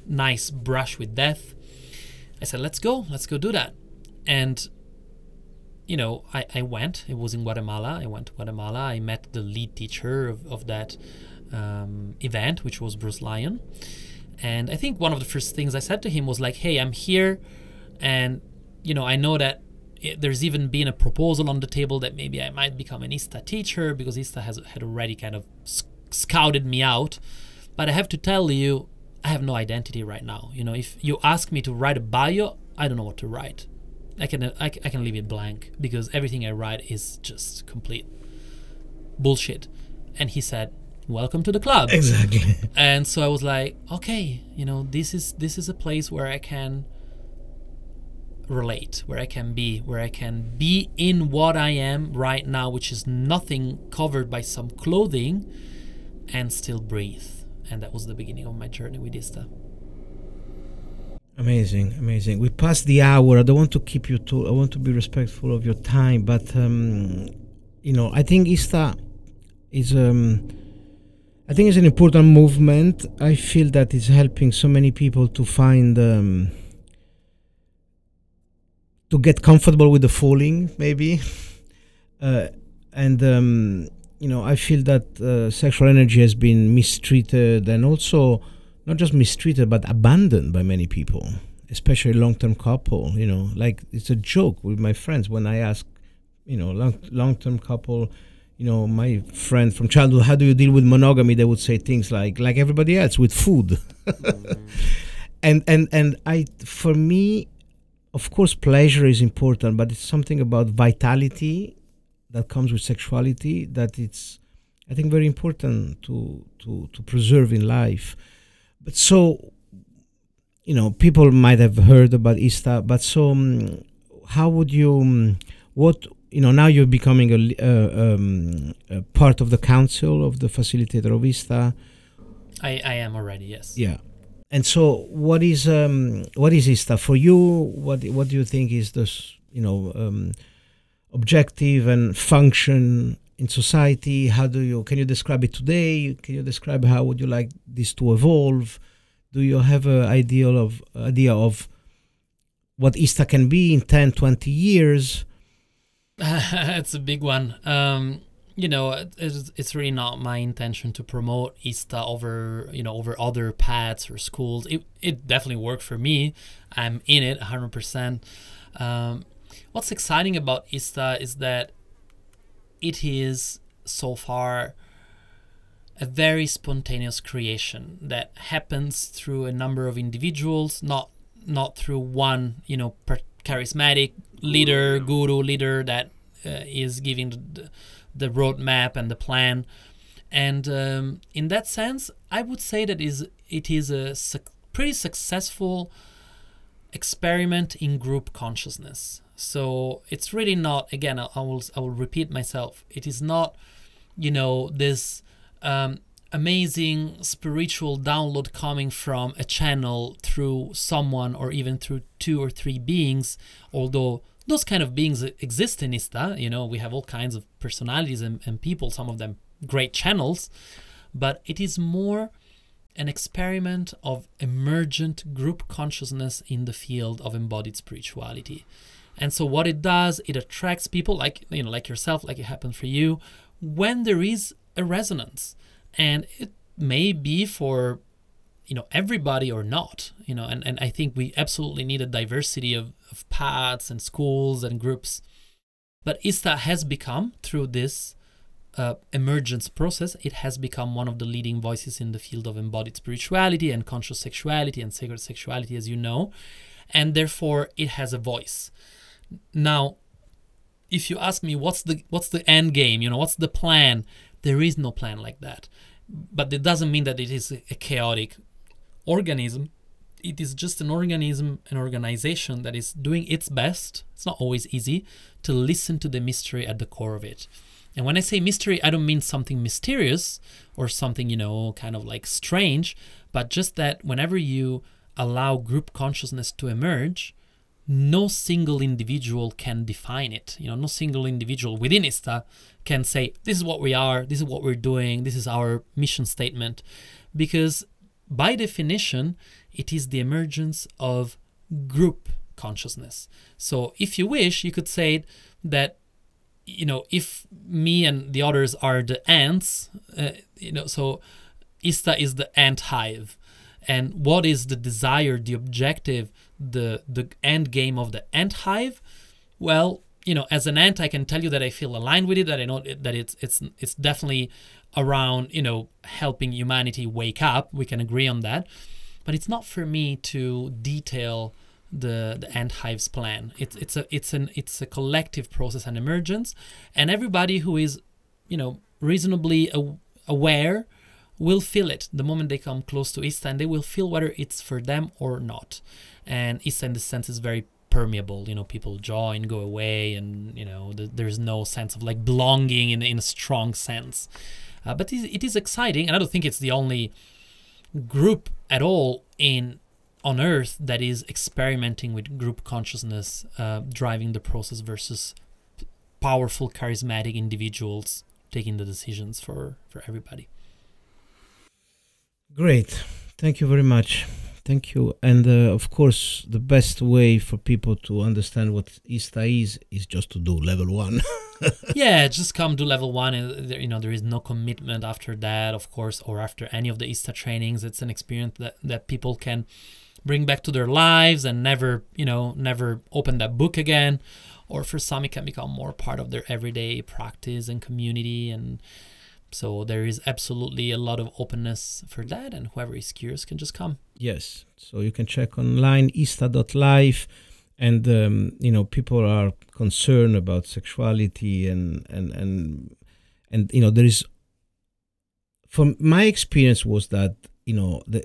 nice brush with death. I said let's go let's go do that. And you know i, I went. It was in guatemala. I went to guatemala. I met the lead teacher of, of that um, event which was bruce lyon and I think one of the first things I said to him was like, "Hey, I'm here, and you know, I know that it, there's even been a proposal on the table that maybe I might become an ISTA teacher because ISTA has had already kind of sc- scouted me out. But I have to tell you, I have no identity right now. You know, if you ask me to write a bio, I don't know what to write. I can I, I can leave it blank because everything I write is just complete bullshit." And he said, "Welcome to the club." Exactly. and so i was like okay you know this is this is a place where i can relate where i can be where i can be in what i am right now which is nothing covered by some clothing and still breathe and that was the beginning of my journey with ista Amazing, amazing. We passed the hour. I don't want to keep you too. I want to be respectful of your time, but um, you know, I think ISTA is um, I think it's an important movement. I feel that it's helping so many people to find um, to get comfortable with the falling, maybe, uh, and um, you know, I feel that uh, sexual energy has been mistreated and also not just mistreated but abandoned by many people especially long-term couple you know like it's a joke with my friends when i ask you know long, long-term couple you know my friend from childhood how do you deal with monogamy? They would say things like like everybody else with food. And and and i for me of course pleasure is important but it's something about vitality that comes with sexuality that it's i think very important to to to preserve in life. But so you know people might have heard about ista but so um, how would you um, what you know now you're becoming a, uh, um, a part of the council of the facilitator of ista i i am already yes. Yeah. And so what is um what is ista for you? What what do you think is this you know um objective and function in society? How do you can you describe it today? Can you describe how would you like this to evolve? Do you have an ideal of idea of what ista can be in 10 20 years it's a big one. Um, you know, it's, it's really not my intention to promote ISTA over, you know, over other paths or schools. It, it definitely worked for me. I'm in it 100%. Um, what's exciting about ISTA is that it is so far a very spontaneous creation that happens through a number of individuals, not not through one, you know, per- charismatic leader, guru leader that uh, is giving the, the roadmap and the plan. And um, in that sense, I would say that is it is a suc pretty successful experiment in group consciousness. So it's really not. Again, I, I will I will repeat myself. It is not, you know, this um, amazing spiritual download coming from a channel through someone or even through two or three beings. Although those kind of beings exist in ISTA. You know, we have all kinds of personalities and, and people. Some of them great channels, but it is more an experiment of emergent group consciousness in the field of embodied spirituality. And so what it does, it attracts people like you know, like yourself, like it happened for you, when there is a resonance. And it may be for you know everybody or not you know and, and i think we absolutely need a diversity of, of paths and schools and groups but ista has become through this uh, emergence process, it has become one of the leading voices in the field of embodied spirituality and conscious sexuality and sacred sexuality, as you know, and therefore it has a voice. Now, if you ask me what's the what's the end game, you know, what's the plan? There is no plan like that, but it doesn't mean that it is a chaotic organism. It is just an organism, an organization that is doing its best. It's not always easy to listen to the mystery at the core of it and when I say mystery, I don't mean something mysterious or something, you know, kind of like strange, but just that whenever you allow group consciousness to emerge, no single individual can define it. You know, no single individual within ISTA can say, this is what we are, this is what we're doing, this is our mission statement. Because by definition, it is the emergence of group consciousness. So if you wish, you could say that you know, if me and the others are the ants, uh, you know, so ISTA is the ant hive. And what is the desire, the objective, the the end game of the ant hive? Well, you know, as an ant, I can tell you that I feel aligned with it. That I know that it's it's it's definitely around you know helping humanity wake up. We can agree on that, but it's not for me to detail the the ant hive's plan. It's it's a it's an it's a collective process and emergence, and everybody who is, you know, reasonably aware will feel it the moment they come close to ISTA, and they will feel whether it's for them or not. And ISTA, in this sense, is very permeable. You know, people join, go away, and you know, the, there's no sense of like belonging in in a strong sense. Uh, but it, is exciting, and I don't think it's the only group at all in on earth that is experimenting with group consciousness uh, driving the process versus powerful charismatic individuals taking the decisions for for everybody. Great. Thank you very much thank you and uh, of course the best way for people to understand what ista is is just to do level one yeah just come to level one and you know there is no commitment after that of course or after any of the ista trainings it's an experience that that people can bring back to their lives and never, you know, never open that book again. Or for some, it can become more part of their everyday practice and community. And so there is absolutely a lot of openness for that. And whoever is curious can just come. Yes. So you can check online, ista.life. And, um, you know, people are concerned about sexuality and, and, and, and, you know, there is, from my experience was that, you know, the,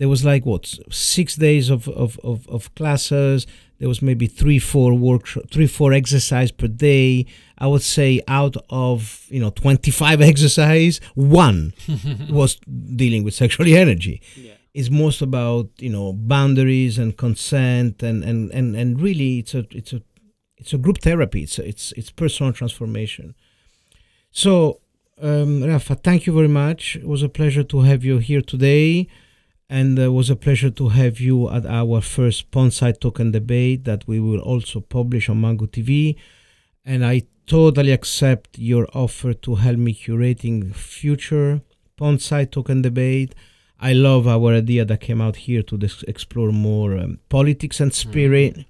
there was like what six days of, of, of, of classes. There was maybe three four workshop three four exercise per day. I would say out of you know 25 exercise one was dealing with sexual energy. Yeah. it's most about you know boundaries and consent and and and, and really it's a it's a it's a group therapy. It's a, it's it's personal transformation. So um, Rafa, thank you very much. It was a pleasure to have you here today and it was a pleasure to have you at our first Bonsai Token debate that we will also publish on Mango TV. And I totally accept your offer to help me curating future Bonsai Token debate. I love our idea that came out here to dis- explore more um, politics and spirit.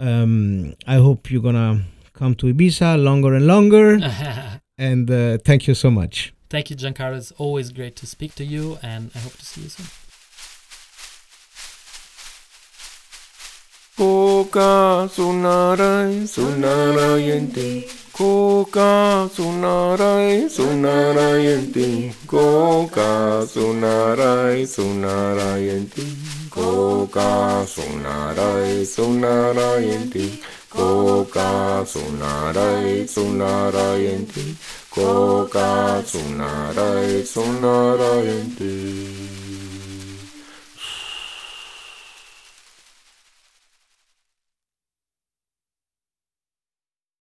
Mm. Um, I hope you're gonna come to Ibiza longer and longer. and uh, thank you so much. Thank you, Giancarlo. It's always great to speak to you, and I hope to see you soon. Coca sonarai, sonarai en ti. Coca sonarai, sonarai en ti. Coca sonarai, sonarai en ti. Coca sonarai, sonarai en ti. Coca sonarai, sonarai en ti. Coca sonarai, sonarai.